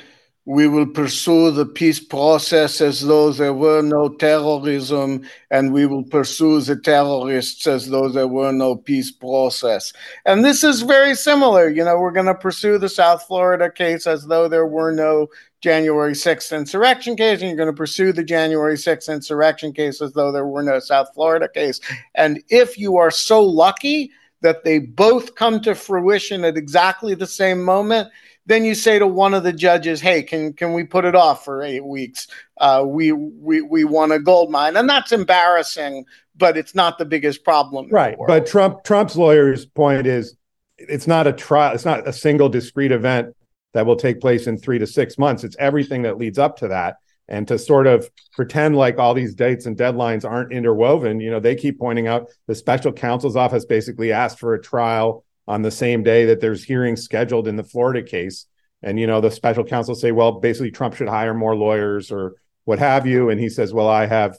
we will pursue the peace process as though there were no terrorism, and we will pursue the terrorists as though there were no peace process. And this is very similar. You know, we're going to pursue the South Florida case as though there were no January 6th insurrection case, and you're going to pursue the January 6th insurrection case as though there were no South Florida case. And if you are so lucky that they both come to fruition at exactly the same moment, then you say to one of the judges, "Hey, can can we put it off for eight weeks? Uh, we we we want a gold mine," and that's embarrassing, but it's not the biggest problem. Right, but Trump Trump's lawyer's point is, it's not a trial. It's not a single discrete event that will take place in three to six months. It's everything that leads up to that. And to sort of pretend like all these dates and deadlines aren't interwoven, you know, they keep pointing out the special counsel's office basically asked for a trial on the same day that there's hearings scheduled in the Florida case. And, you know, the special counsel say, well, basically Trump should hire more lawyers or what have you. And he says, well, I have,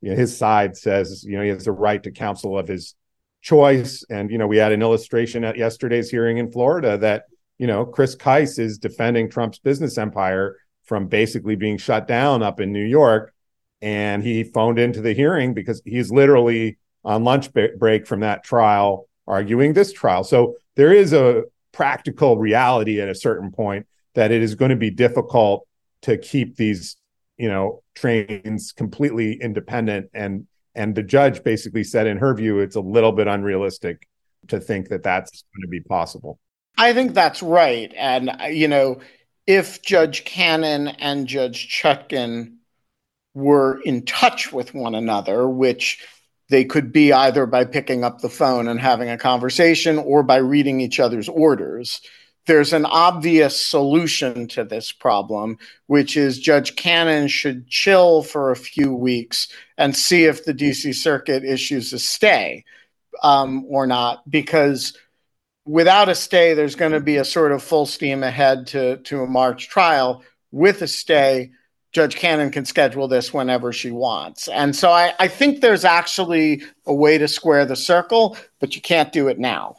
you know, his side says, you know, he has the right to counsel of his choice. And, you know, we had an illustration at yesterday's hearing in Florida that, you know, Chris Kise is defending Trump's business empire from basically being shut down up in New York. And he phoned into the hearing because he's literally on lunch break from that trial arguing this trial. So there is a practical reality at a certain point that it is going to be difficult to keep these, you know, trains completely independent and and the judge basically said in her view it's a little bit unrealistic to think that that's going to be possible. I think that's right and you know if Judge Cannon and Judge Chutkan were in touch with one another, which they could be either by picking up the phone and having a conversation or by reading each other's orders. There's an obvious solution to this problem, which is Judge Cannon should chill for a few weeks and see if the DC Circuit issues a stay um, or not, because without a stay, there's going to be a sort of full steam ahead to, to a March trial. With a stay, Judge Cannon can schedule this whenever she wants. And so I, I think there's actually a way to square the circle, but you can't do it now.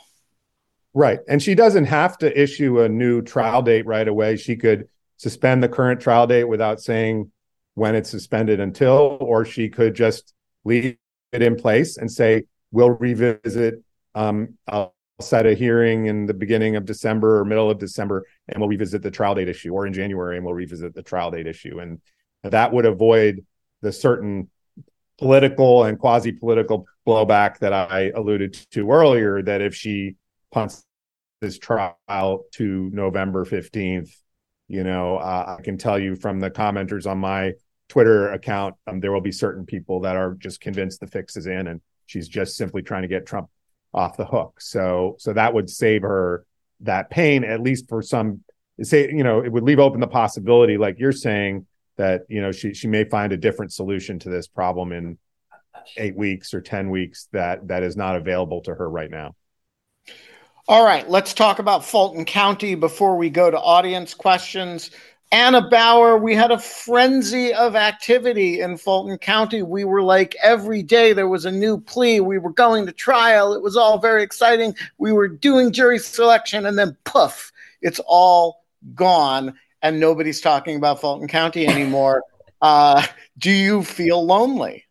Right. And she doesn't have to issue a new trial date right away. She could suspend the current trial date without saying when it's suspended until, or she could just leave it in place and say, we'll revisit. Um, set a hearing in the beginning of December or middle of December, and we'll revisit the trial date issue, or in January, and we'll revisit the trial date issue. And that would avoid the certain political and quasi political blowback that I alluded to earlier. That if she punts this trial to November 15th, you know, uh, I can tell you from the commenters on my Twitter account, um, there will be certain people that are just convinced the fix is in and she's just simply trying to get Trump off the hook. So so that would save her that pain at least for some say you know it would leave open the possibility like you're saying that you know she she may find a different solution to this problem in 8 weeks or 10 weeks that that is not available to her right now. All right, let's talk about Fulton County before we go to audience questions. Anna Bower, we had a frenzy of activity in Fulton County. We were like every day there was a new plea. We were going to trial. It was all very exciting. We were doing jury selection, and then poof, it's all gone, and nobody's talking about Fulton County anymore. Uh, do you feel lonely?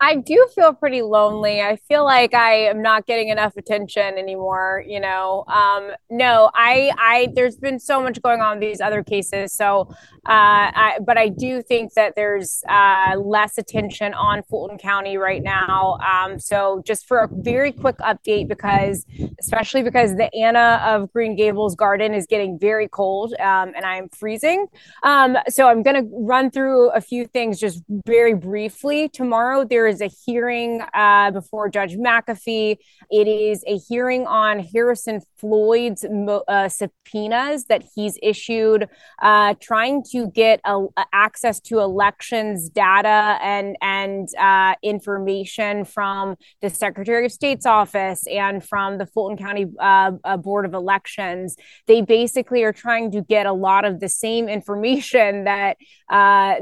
I do feel pretty lonely. I feel like I am not getting enough attention anymore. You know, um, no, I, I, there's been so much going on these other cases. So, uh, I, but I do think that there's uh, less attention on Fulton County right now. Um, so, just for a very quick update, because especially because the Anna of Green Gables garden is getting very cold um, and I'm freezing. Um, so, I'm going to run through a few things just very briefly. Tomorrow, there is a hearing uh, before Judge McAfee. It is a hearing on Harrison Floyd's uh, subpoenas that he's issued, uh, trying to get a, access to elections data and and uh, information from the Secretary of State's office and from the Fulton County uh, uh, Board of Elections. They basically are trying to get a lot of the same information that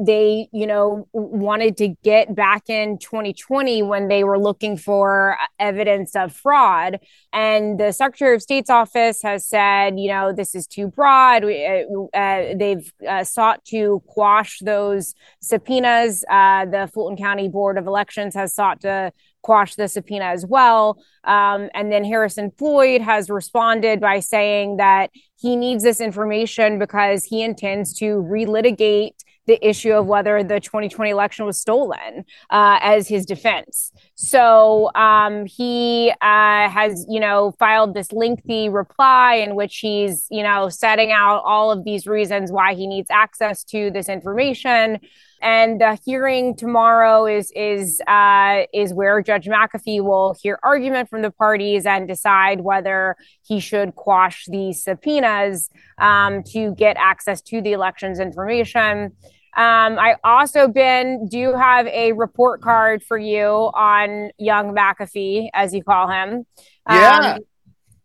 they, you know, wanted to get back in 2020 when they were looking for evidence of fraud. And the Secretary of State's office has said, you know, this is too broad. We, uh, uh, they've uh, sought to quash those subpoenas. Uh, the Fulton County Board of Elections has sought to quash the subpoena as well. Um, and then Harrison Floyd has responded by saying that he needs this information because he intends to relitigate the issue of whether the 2020 election was stolen uh, as his defense. So um, he uh, has, you know, filed this lengthy reply in which he's, you know, setting out all of these reasons why he needs access to this information. And the hearing tomorrow is is uh, is where Judge McAfee will hear argument from the parties and decide whether he should quash these subpoenas um, to get access to the elections information. Um, I also, Ben, do have a report card for you on young McAfee, as you call him. Yeah. Um,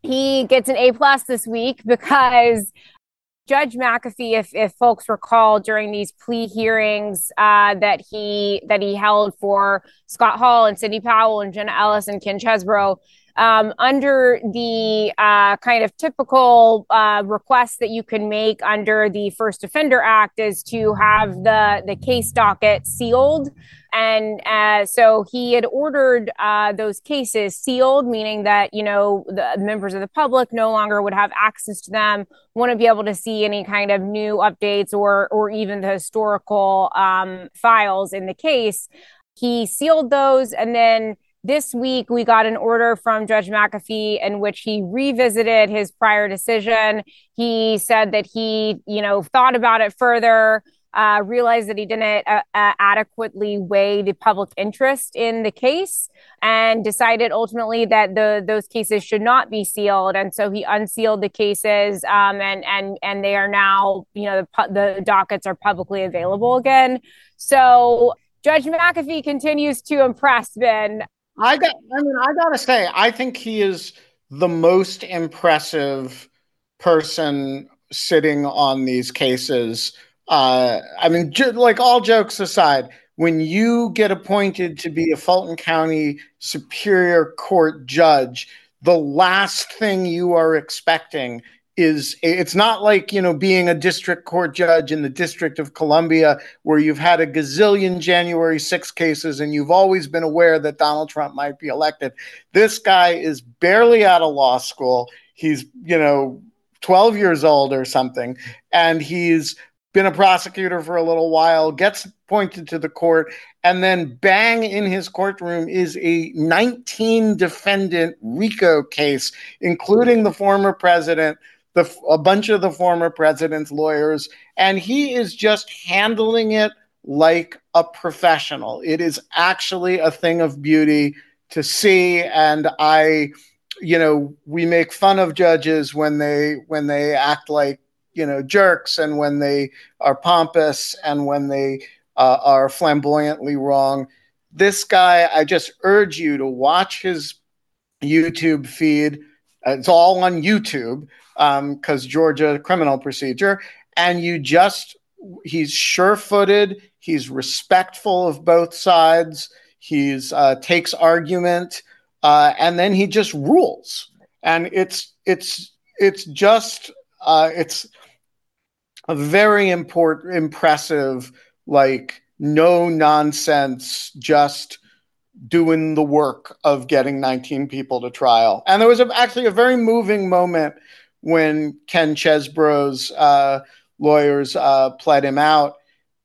he gets an A plus this week because Judge McAfee, if, if folks recall during these plea hearings uh, that he that he held for Scott Hall and Sidney Powell and Jenna Ellis and Ken Chesebro, um, under the uh, kind of typical uh, requests that you can make under the First Offender Act is to have the the case docket sealed. And uh, so he had ordered uh, those cases sealed, meaning that you know the members of the public no longer would have access to them, wouldn't be able to see any kind of new updates or or even the historical um, files in the case. He sealed those, and then this week, we got an order from Judge McAfee in which he revisited his prior decision. He said that he, you know, thought about it further, uh, realized that he didn't uh, uh, adequately weigh the public interest in the case, and decided ultimately that the those cases should not be sealed. And so he unsealed the cases, um, and and and they are now, you know, the, the dockets are publicly available again. So Judge McAfee continues to impress, Ben. I got. I mean, I gotta say, I think he is the most impressive person sitting on these cases. Uh, I mean, j- like all jokes aside, when you get appointed to be a Fulton County Superior Court judge, the last thing you are expecting is it's not like you know being a district court judge in the district of columbia where you've had a gazillion january 6 cases and you've always been aware that donald trump might be elected. This guy is barely out of law school. He's you know 12 years old or something and he's been a prosecutor for a little while gets appointed to the court and then bang in his courtroom is a 19 defendant rico case including the former president the, a bunch of the former president's lawyers, and he is just handling it like a professional. It is actually a thing of beauty to see, and I, you know, we make fun of judges when they when they act like you know jerks and when they are pompous and when they uh, are flamboyantly wrong. This guy, I just urge you to watch his YouTube feed. It's all on YouTube because um, Georgia criminal procedure, and you just he's sure-footed, he's respectful of both sides, he's uh, takes argument, uh, and then he just rules, and it's it's it's just uh, it's a very important, impressive, like no nonsense, just doing the work of getting 19 people to trial. And there was a, actually a very moving moment when Ken Chesebro's uh, lawyers uh, pled him out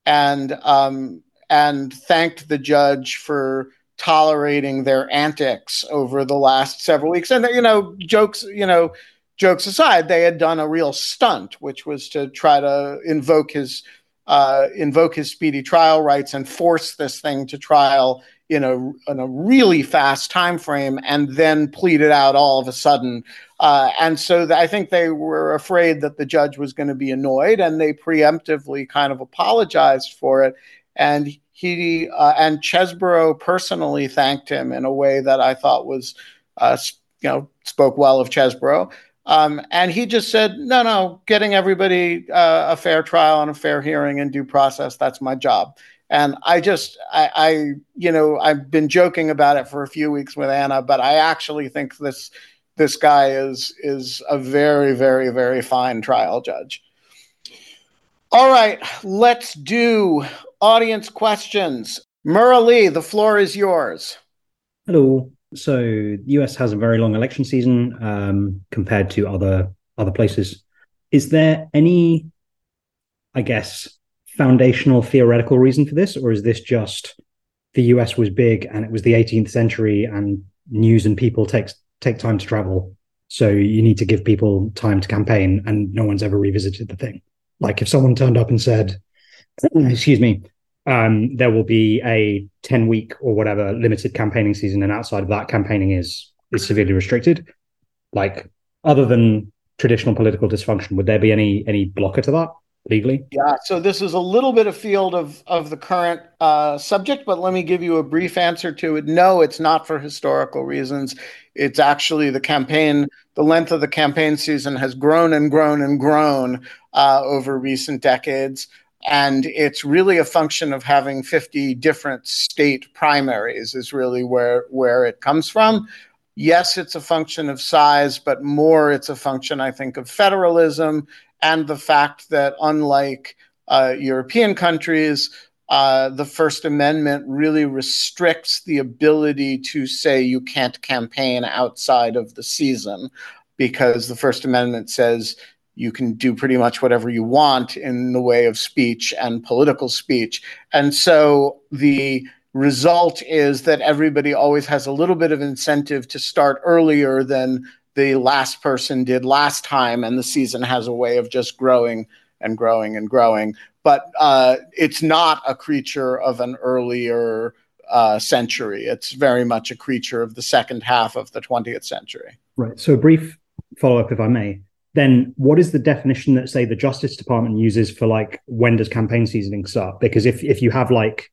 and um, and thanked the judge for tolerating their antics over the last several weeks. And you know, jokes, you know, jokes aside, they had done a real stunt, which was to try to invoke his uh, invoke his speedy trial rights and force this thing to trial in a in a really fast time frame and then plead it out all of a sudden. Uh, and so I think they were afraid that the judge was going to be annoyed, and they preemptively kind of apologized for it. And he uh, and Chesebro personally thanked him in a way that I thought was, uh, you know, spoke well of Chesebro. Um, and he just said, no, no, getting everybody uh, a fair trial and a fair hearing and due process, that's my job. And I just, I, I, you know, I've been joking about it for a few weeks with Anna, but I actually think this, this guy is, is a very, very, very fine trial judge. All right, let's do audience questions. Murra Lee, the floor is yours. Hello. So the US has a very long election season um, compared to other other places. Is there any, I guess, foundational theoretical reason for this, or is this just the US was big and it was the 18th century and news and people takes take time to travel, so you need to give people time to campaign, and no one's ever revisited the thing. Like if someone turned up and said, "Excuse me, um, there will be a 10 week or whatever limited campaigning season and outside of that campaigning is is severely restricted like other than traditional political dysfunction would there be any any blocker to that legally? Yeah so this is a little bit of field of of the current uh, subject but let me give you a brief answer to it. No it's not for historical reasons. It's actually the campaign the length of the campaign season has grown and grown and grown uh, over recent decades. And it's really a function of having 50 different state primaries is really where where it comes from. Yes it's a function of size but more it's a function i think of federalism and the fact that unlike uh, european countries uh, the First Amendment really restricts the ability to say you can't campaign outside of the season because the First Amendment says you can do pretty much whatever you want in the way of speech and political speech. And so the result is that everybody always has a little bit of incentive to start earlier than the last person did last time. And the season has a way of just growing and growing and growing. But uh, it's not a creature of an earlier uh, century. It's very much a creature of the second half of the 20th century. Right. So, a brief follow up, if I may then what is the definition that say the justice department uses for like when does campaign seasoning start because if if you have like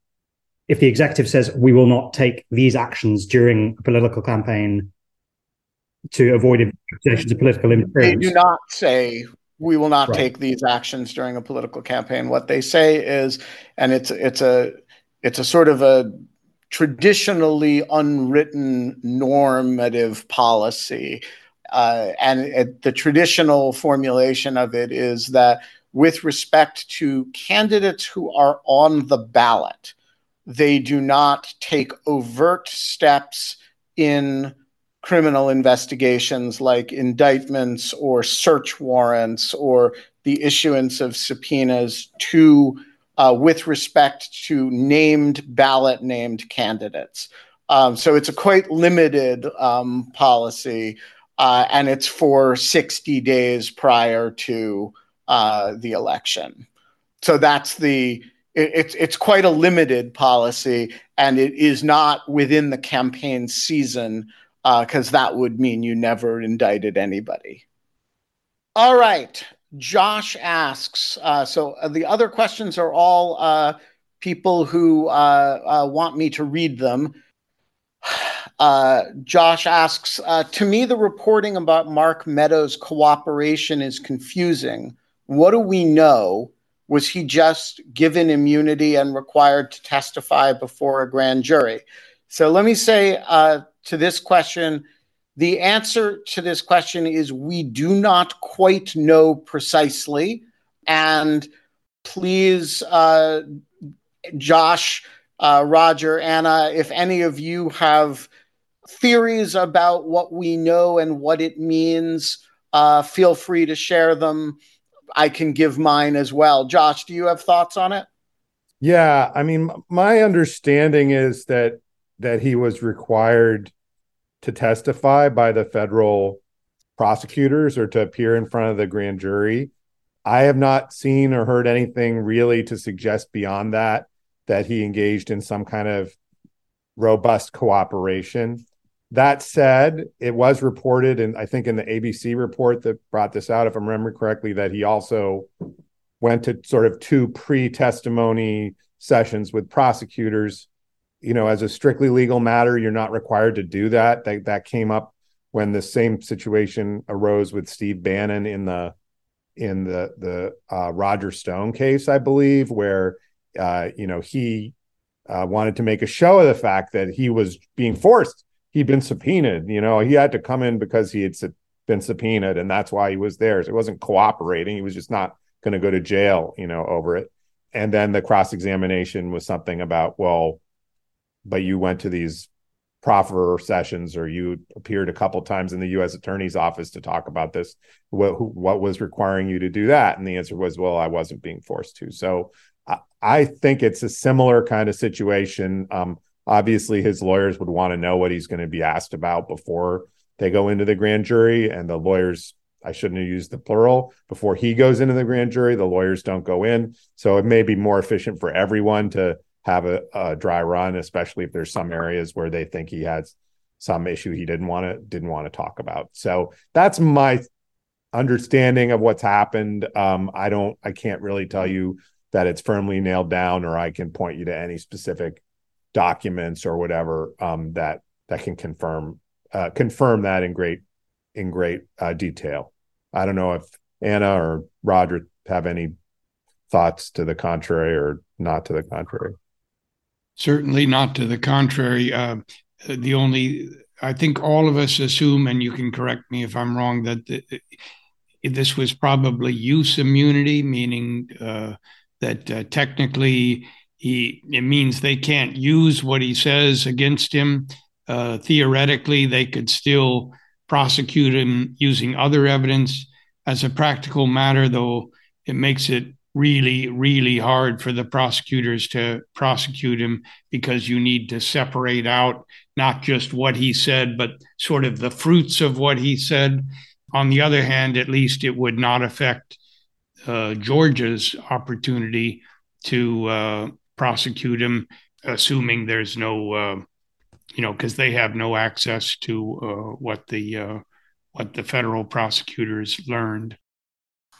if the executive says we will not take these actions during a political campaign to avoid investigations of political interference they do not say we will not right. take these actions during a political campaign what they say is and it's it's a it's a sort of a traditionally unwritten normative policy uh, and it, the traditional formulation of it is that with respect to candidates who are on the ballot, they do not take overt steps in criminal investigations like indictments or search warrants or the issuance of subpoenas to uh, with respect to named ballot named candidates. Um, so it's a quite limited um, policy uh, and it's for 60 days prior to uh, the election. So that's the it, it's it's quite a limited policy, and it is not within the campaign season because uh, that would mean you never indicted anybody. All right, Josh asks. Uh, so uh, the other questions are all uh, people who want me to read them. Uh, Josh asks uh, To me, the reporting about Mark Meadows' cooperation is confusing. What do we know? Was he just given immunity and required to testify before a grand jury? So let me say uh, to this question the answer to this question is we do not quite know precisely. And please, uh, Josh, uh, Roger, Anna, if any of you have theories about what we know and what it means, uh, feel free to share them. I can give mine as well. Josh, do you have thoughts on it? Yeah, I mean, my understanding is that that he was required to testify by the federal prosecutors or to appear in front of the grand jury. I have not seen or heard anything really to suggest beyond that that he engaged in some kind of robust cooperation. That said, it was reported, and I think in the ABC report that brought this out, if I'm remembering correctly, that he also went to sort of two pre-testimony sessions with prosecutors. You know, as a strictly legal matter, you're not required to do that. That that came up when the same situation arose with Steve Bannon in the in the the uh, Roger Stone case, I believe, where uh, you know he uh, wanted to make a show of the fact that he was being forced. He'd been subpoenaed. You know, he had to come in because he had been subpoenaed, and that's why he was there. So he wasn't cooperating. He was just not going to go to jail. You know, over it. And then the cross examination was something about, well, but you went to these proffer sessions or you appeared a couple times in the U.S. Attorney's office to talk about this. What, what was requiring you to do that? And the answer was, well, I wasn't being forced to. So I think it's a similar kind of situation. Um, obviously, his lawyers would want to know what he's going to be asked about before they go into the grand jury, and the lawyers. I shouldn't have used the plural before he goes into the grand jury. The lawyers don't go in, so it may be more efficient for everyone to have a, a dry run, especially if there's some areas where they think he has some issue he didn't want to didn't want to talk about. So that's my understanding of what's happened. Um, I don't, I can't really tell you that it's firmly nailed down, or I can point you to any specific documents or whatever um, that that can confirm uh, confirm that in great in great uh, detail. I don't know if Anna or Roger have any thoughts to the contrary or not to the contrary. Certainly not to the contrary. Uh, the only I think all of us assume, and you can correct me if I'm wrong, that the, this was probably use immunity, meaning uh, that uh, technically he it means they can't use what he says against him. Uh, theoretically, they could still prosecute him using other evidence. As a practical matter, though, it makes it really, really hard for the prosecutors to prosecute him because you need to separate out not just what he said, but sort of the fruits of what he said. On the other hand, at least it would not affect uh, Georgia's opportunity to uh, prosecute him, assuming there's no, uh, you know, because they have no access to uh, what the uh, what the federal prosecutors learned.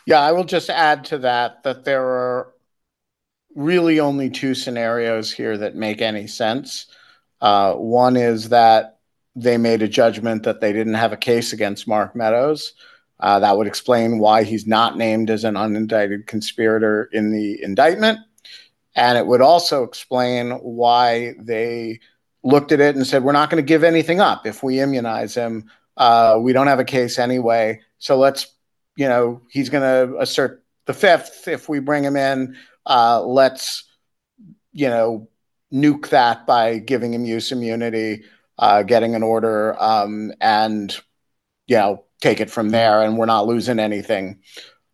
Yeah, I will just add to that that there are really only two scenarios here that make any sense. Uh, one is that they made a judgment that they didn't have a case against Mark Meadows. Uh, that would explain why he's not named as an unindicted conspirator in the indictment. And it would also explain why they looked at it and said, we're not going to give anything up if we immunize him. Uh, we don't have a case anyway. So let's, you know, he's going to assert the fifth if we bring him in. Uh, let's, you know, nuke that by giving him use immunity, uh, getting an order, um, and, you know, take it from there and we're not losing anything.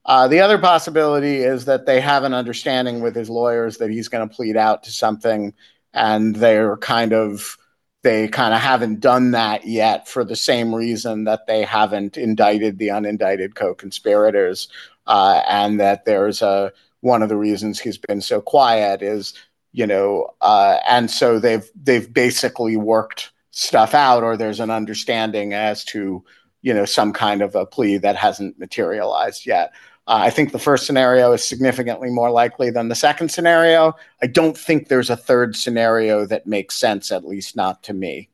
Uh, the other possibility is that they have an understanding with his lawyers that he's going to plead out to something and they're kind of they kind of haven't done that yet for the same reason that they haven't indicted the unindicted co-conspirators uh, and that there's a one of the reasons he's been so quiet is you know uh, and so they've they've basically worked stuff out or there's an understanding as to you know some kind of a plea that hasn't materialized yet. Uh, I think the first scenario is significantly more likely than the second scenario. I don't think there's a third scenario that makes sense, at least not to me.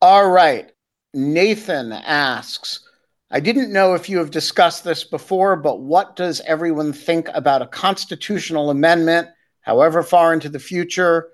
All right. Nathan asks I didn't know if you have discussed this before, but what does everyone think about a constitutional amendment, however far into the future,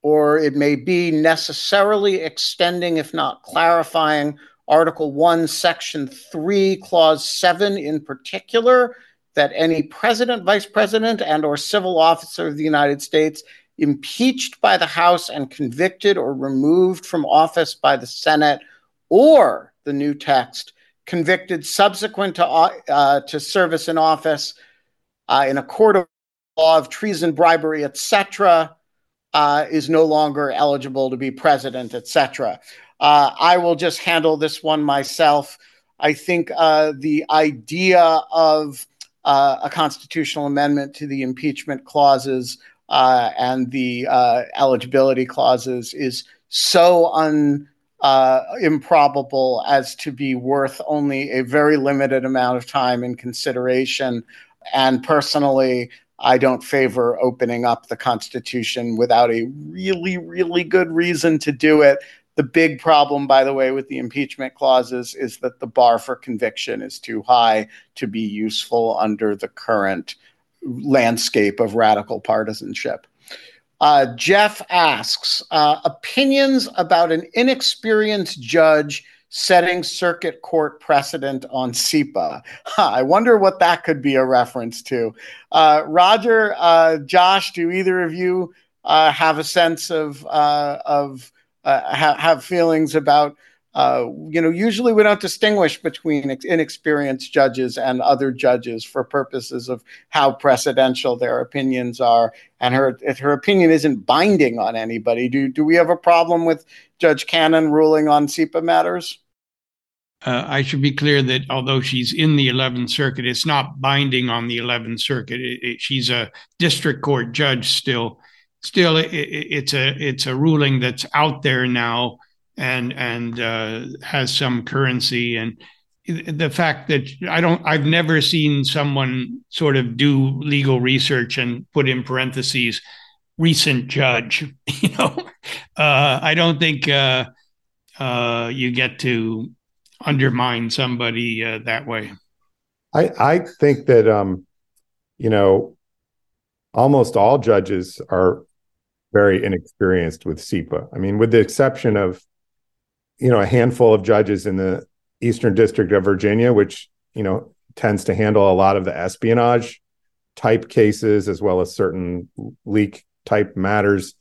or it may be necessarily extending, if not clarifying, Article 1, Section 3, Clause 7 in particular, that any president, vice president, and or civil officer of the United States impeached by the House and convicted or removed from office by the Senate or the new text convicted subsequent to, uh, to service in office uh, in a court of law of treason, bribery, etc., uh, is no longer eligible to be president, etc. Uh, I will just handle this one myself. I think uh, the idea of uh, a constitutional amendment to the impeachment clauses uh, and the uh, eligibility clauses is so un uh, improbable as to be worth only a very limited amount of time and consideration. And personally, I don't favor opening up the Constitution without a really, really good reason to do it. The big problem, by the way, with the impeachment clauses is that the bar for conviction is too high to be useful under the current landscape of radical partisanship. Uh, Jeff asks uh, opinions about an inexperienced judge setting circuit court precedent on CIPA. Huh, I wonder what that could be a reference to. Uh, Roger, uh, Josh, do either of you uh, have a sense of of uh, ha- have feelings about uh, you know, usually we don't distinguish between inexperienced judges and other judges for purposes of how precedential their opinions are. And her her opinion isn't binding on anybody. Do do we have a problem with Judge Cannon ruling on CIPA matters? Uh, I should be clear that although she's in the 11th Circuit, it's not binding on the 11th Circuit. It, it, she's a district court judge still. Still, it, it's a it's a ruling that's out there now and and uh, has some currency. And the fact that I don't I've never seen someone sort of do legal research and put in parentheses recent judge you know? Uh, I don't think uh, uh, you get to undermine somebody uh, that way. I I think that um you know almost all judges are very inexperienced with CIPA I mean with the exception of you know a handful of judges in the Eastern District of Virginia, which you know tends to handle a lot of the espionage type cases as well as certain leak type matters.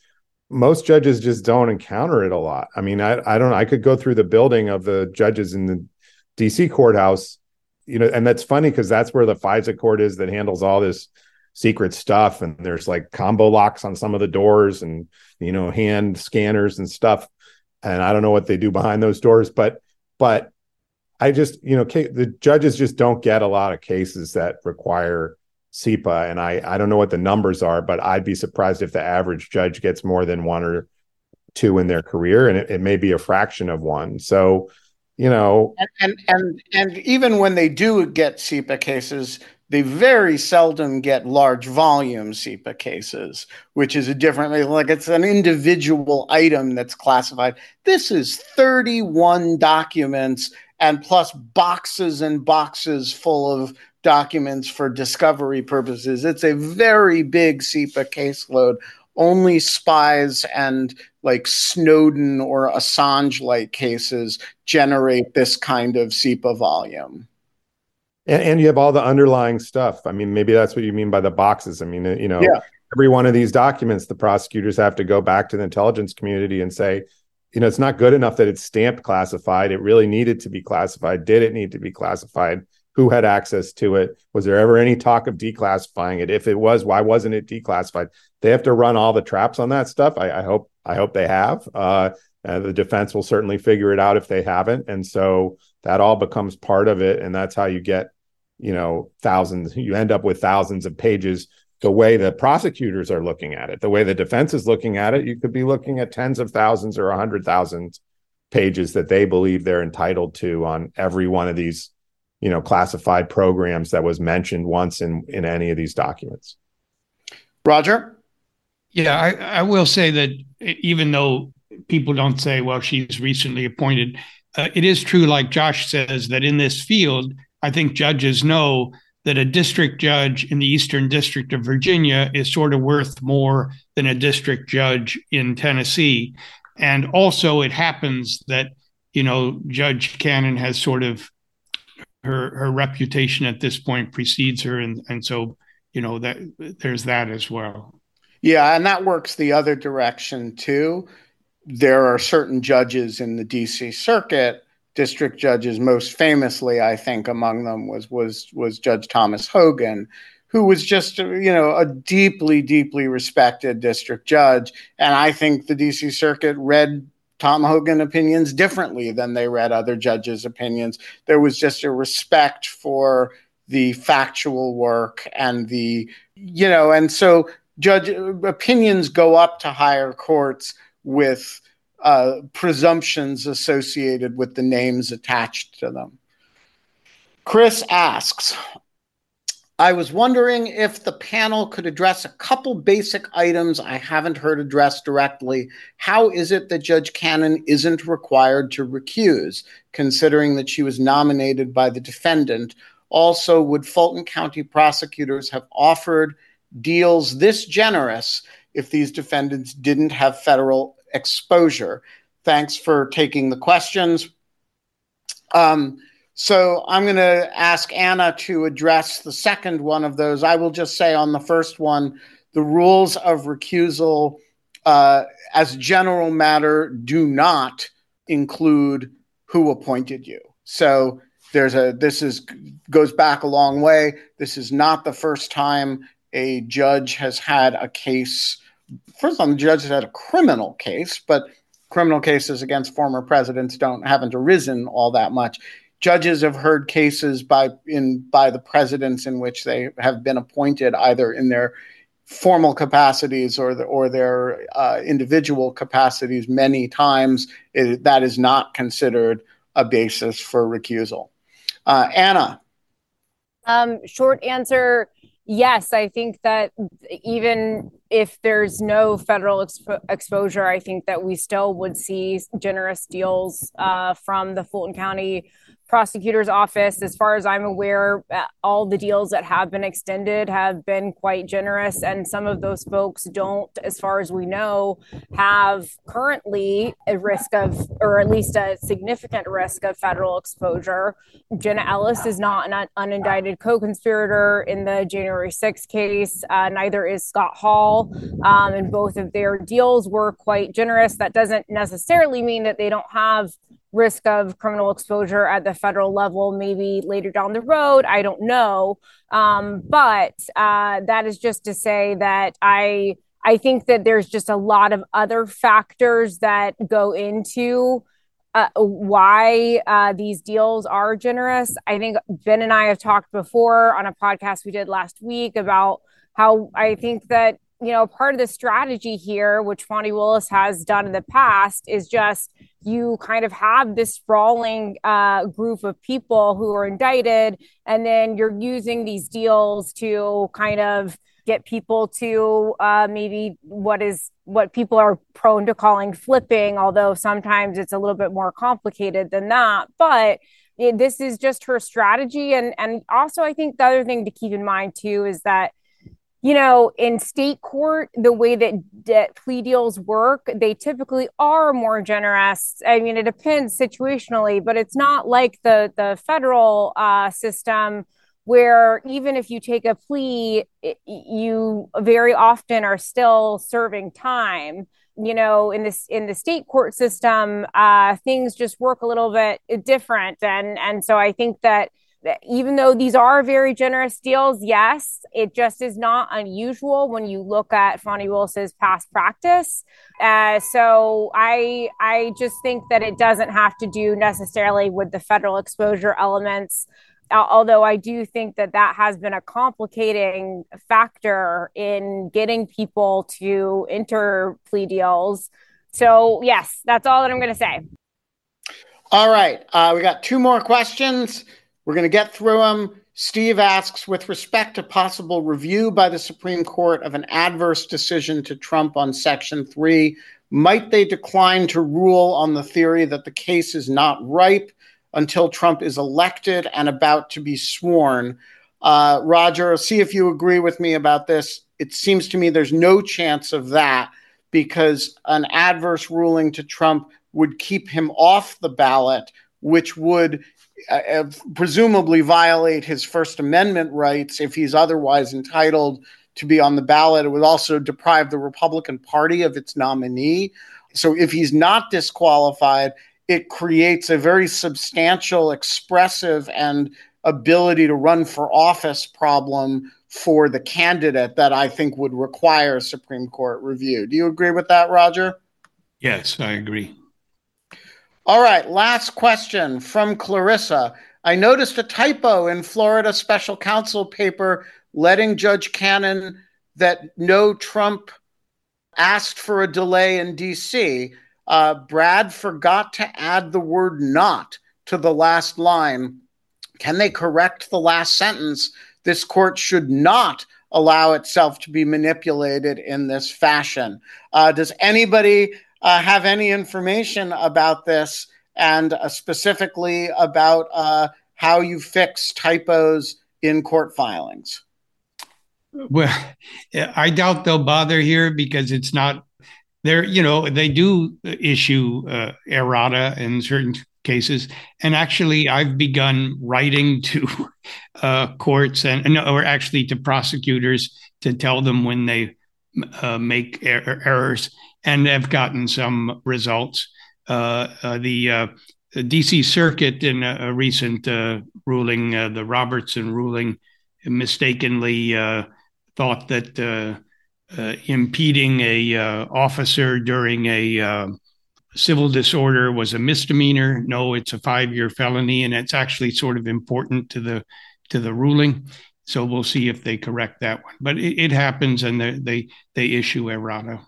Most judges just don't encounter it a lot. I mean, I, I don't I could go through the building of the judges in the DC courthouse, you know, and that's funny because that's where the FISA court is that handles all this secret stuff. And there's like combo locks on some of the doors and, you know, hand scanners and stuff and I don't know what they do behind those doors, but but I just you know the judges just don't get a lot of cases that require CIPA, and I I don't know what the numbers are, but I'd be surprised if the average judge gets more than one or two in their career, and it, it may be a fraction of one. So you know, and, and and and even when they do get CIPA cases, they very seldom get large volume CIPA cases, which is a different, like it's an individual item that's classified. This is 31 documents and plus boxes and boxes full of documents for discovery purposes. It's a very big CIPA caseload. Only spies and like Snowden or Assange like cases generate this kind of CIPA volume. And, and, you have all the underlying stuff. I mean, maybe that's what you mean by the boxes. I mean, you know, yeah. every one of these documents, the prosecutors have to go back to the intelligence community and say, you know, it's not good enough that it's stamped classified. It really needed to be classified. Did it need to be classified? Who had access to it? Was there ever any talk of declassifying it? If it was, why wasn't it declassified? They have to run all the traps on that stuff. I, I hope, I hope they have. Uh, uh, the defense will certainly figure it out if they haven't, and so that all becomes part of it, and that's how you get you know thousands you end up with thousands of pages. The way the prosecutors are looking at it the way the defense is looking at it you could be looking at tens of thousands or a hundred thousand pages that they believe they're entitled to on every one of these you know classified programs that was mentioned once in in any of these documents. Roger? Yeah i, I will say that even though people don't say well she's recently appointed uh, it is true like josh says that in this field I think judges know that a district judge in the Eastern District of Virginia is sort of worth more than a district judge in Tennessee. And also, it happens that, you know, Judge Cannon has sort of her her reputation at this point precedes her. And, and so, you know, that there's that as well. Yeah. And that works the other direction too. There are certain judges in the DC circuit district judges most famously i think among them was was was judge thomas hogan who was just you know a deeply deeply respected district judge. And i think the dc circuit read tom hogan opinions differently than they read other judges opinions. There was just a respect for the factual work and the you know and so judge opinions go up to higher courts with uh, presumptions associated with the names attached to them. Chris asks, I was wondering if the panel could address a couple basic items I haven't heard addressed directly. How is it that Judge Cannon isn't required to recuse, considering that she was nominated by the defendant? Also, would Fulton County prosecutors have offered deals this generous if these defendants didn't have federal exposure? Thanks for taking the questions. Um, so I'm going to ask Anna to address the second one of those. I will just say on the first one, the rules of recusal, uh, as general matter, do not include who appointed you. So there's a this is goes back a long way. This is not the first time a judge has had a case. First of all, the judge had a criminal case, but criminal cases against former presidents don't haven't arisen all that much judges have heard cases by in by the presidents in which they have been appointed either in their formal capacities or the, or their uh, individual capacities many times. It, that is not considered a basis for recusal. Uh, Anna. Um, short answer yes, I think that even if there's no federal expo- exposure, I think that we still would see generous deals uh, from the Fulton County prosecutor's office. As far as I'm aware, uh, all the deals that have been extended have been quite generous. And some of those folks don't, as far as we know, have currently a risk of, or at least a significant risk of federal exposure. Jenna Ellis is not an unindicted co conspirator in the January 6th case. Uh, neither is Scott Hall. Um, and both of their deals were quite generous. That doesn't necessarily mean that they don't have risk of criminal exposure at the federal level maybe later down the road i don't know. Um, but uh, that is just to say that i i think that there's just a lot of other factors that go into uh, why uh, these deals are generous. I think ben and i have talked before on a podcast we did last week about how i think that you know part of the strategy here which Fani Willis has done in the past is just you kind of have this sprawling uh, group of people who are indicted, and then you're using these deals to kind of get people to uh, maybe what is what people are prone to calling flipping, although sometimes it's a little bit more complicated than that. But it, this is just her strategy, and and also I think the other thing to keep in mind too is that you know, in state court, the way that de- plea deals work, they typically are more generous. I mean, it depends situationally, but it's not like the the federal uh, system where even if you take a plea, it, you very often are still serving time. You know, in this in the state court system, uh, things just work a little bit different, and and so I think that even though these are very generous deals, yes, it just is not unusual when you look at Fani Willis's past practice. Uh, so I I just think that it doesn't have to do necessarily with the federal exposure elements. Although I do think that that has been a complicating factor in getting people to enter plea deals. So yes, that's all that I'm going to say. All right, uh, we got two more questions. We're going to get through them. Steve asks With respect to possible review by the Supreme Court of an adverse decision to Trump on Section 3, might they decline to rule on the theory that the case is not ripe until Trump is elected and about to be sworn? Uh, Roger, see if you agree with me about this. It seems to me there's no chance of that because an adverse ruling to Trump would keep him off the ballot, which would uh, presumably violate his First Amendment rights if he's otherwise entitled to be on the ballot. It would also deprive the Republican Party of its nominee. So if he's not disqualified, it creates a very substantial, expressive, and ability to run for office problem for the candidate that I think would require Supreme Court review. Do you agree with that, Roger? Yes, I agree. All right, last question from Clarissa. I noticed a typo in Florida special counsel paper letting Judge Cannon that no Trump asked for a delay in DC. Uh, Bratt forgot to add the word not to the last line. Can they correct the last sentence? This court should not allow itself to be manipulated in this fashion. Uh, does anybody uh, have any information about this and uh, specifically about uh, how you fix typos in court filings? Well, I doubt they'll bother here because it's not there. You know, they do issue uh, errata in certain cases, and actually, I've begun writing to uh, courts and or actually to prosecutors to tell them when they uh, make er- errors, and have gotten some results. Uh, uh, the uh, DC Circuit in a, a recent uh, ruling, uh, the Robertson ruling, mistakenly uh, thought that impeding a officer during a civil disorder was a misdemeanor. No, it's a five-year felony, and it's actually sort of important to the to the ruling. So we'll see if they correct that one. But it, it happens, and they, they they issue errata.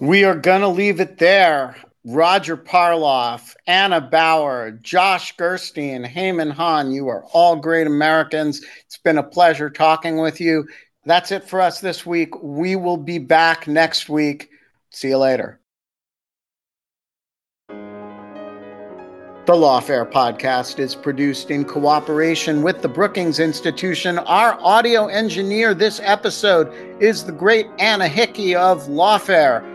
We are going to leave it there. Roger Parloff, Anna Bower, Josh Gerstein, Heyman Han, you are all great Americans. It's been a pleasure talking with you. That's it for us this week. We will be back next week. See you later. The Lawfare podcast is produced in cooperation with the Brookings Institution. Our audio engineer this episode is the great Anna Hickey of Lawfare.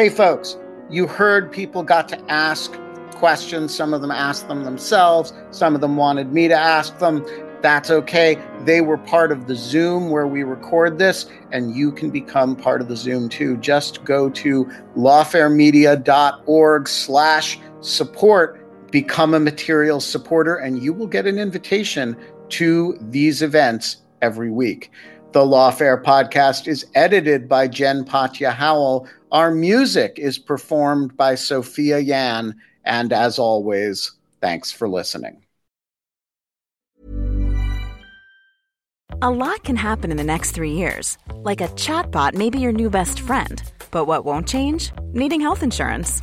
Hey, folks you heard people got to ask questions. Some of them asked them themselves, some of them wanted me to ask them. That's okay. They were part of the Zoom where we record this, and you can become part of the Zoom too. Just go to lawfaremedia.org slash support, become a material supporter, and you will get an invitation to these events every week. The Lawfare podcast is edited by Jen Patja Howell. Our music is performed by Sophia Yan. And as always, thanks for listening. A lot can happen in the next three years. Like a chatbot may be your new best friend. But what won't change? Needing health insurance.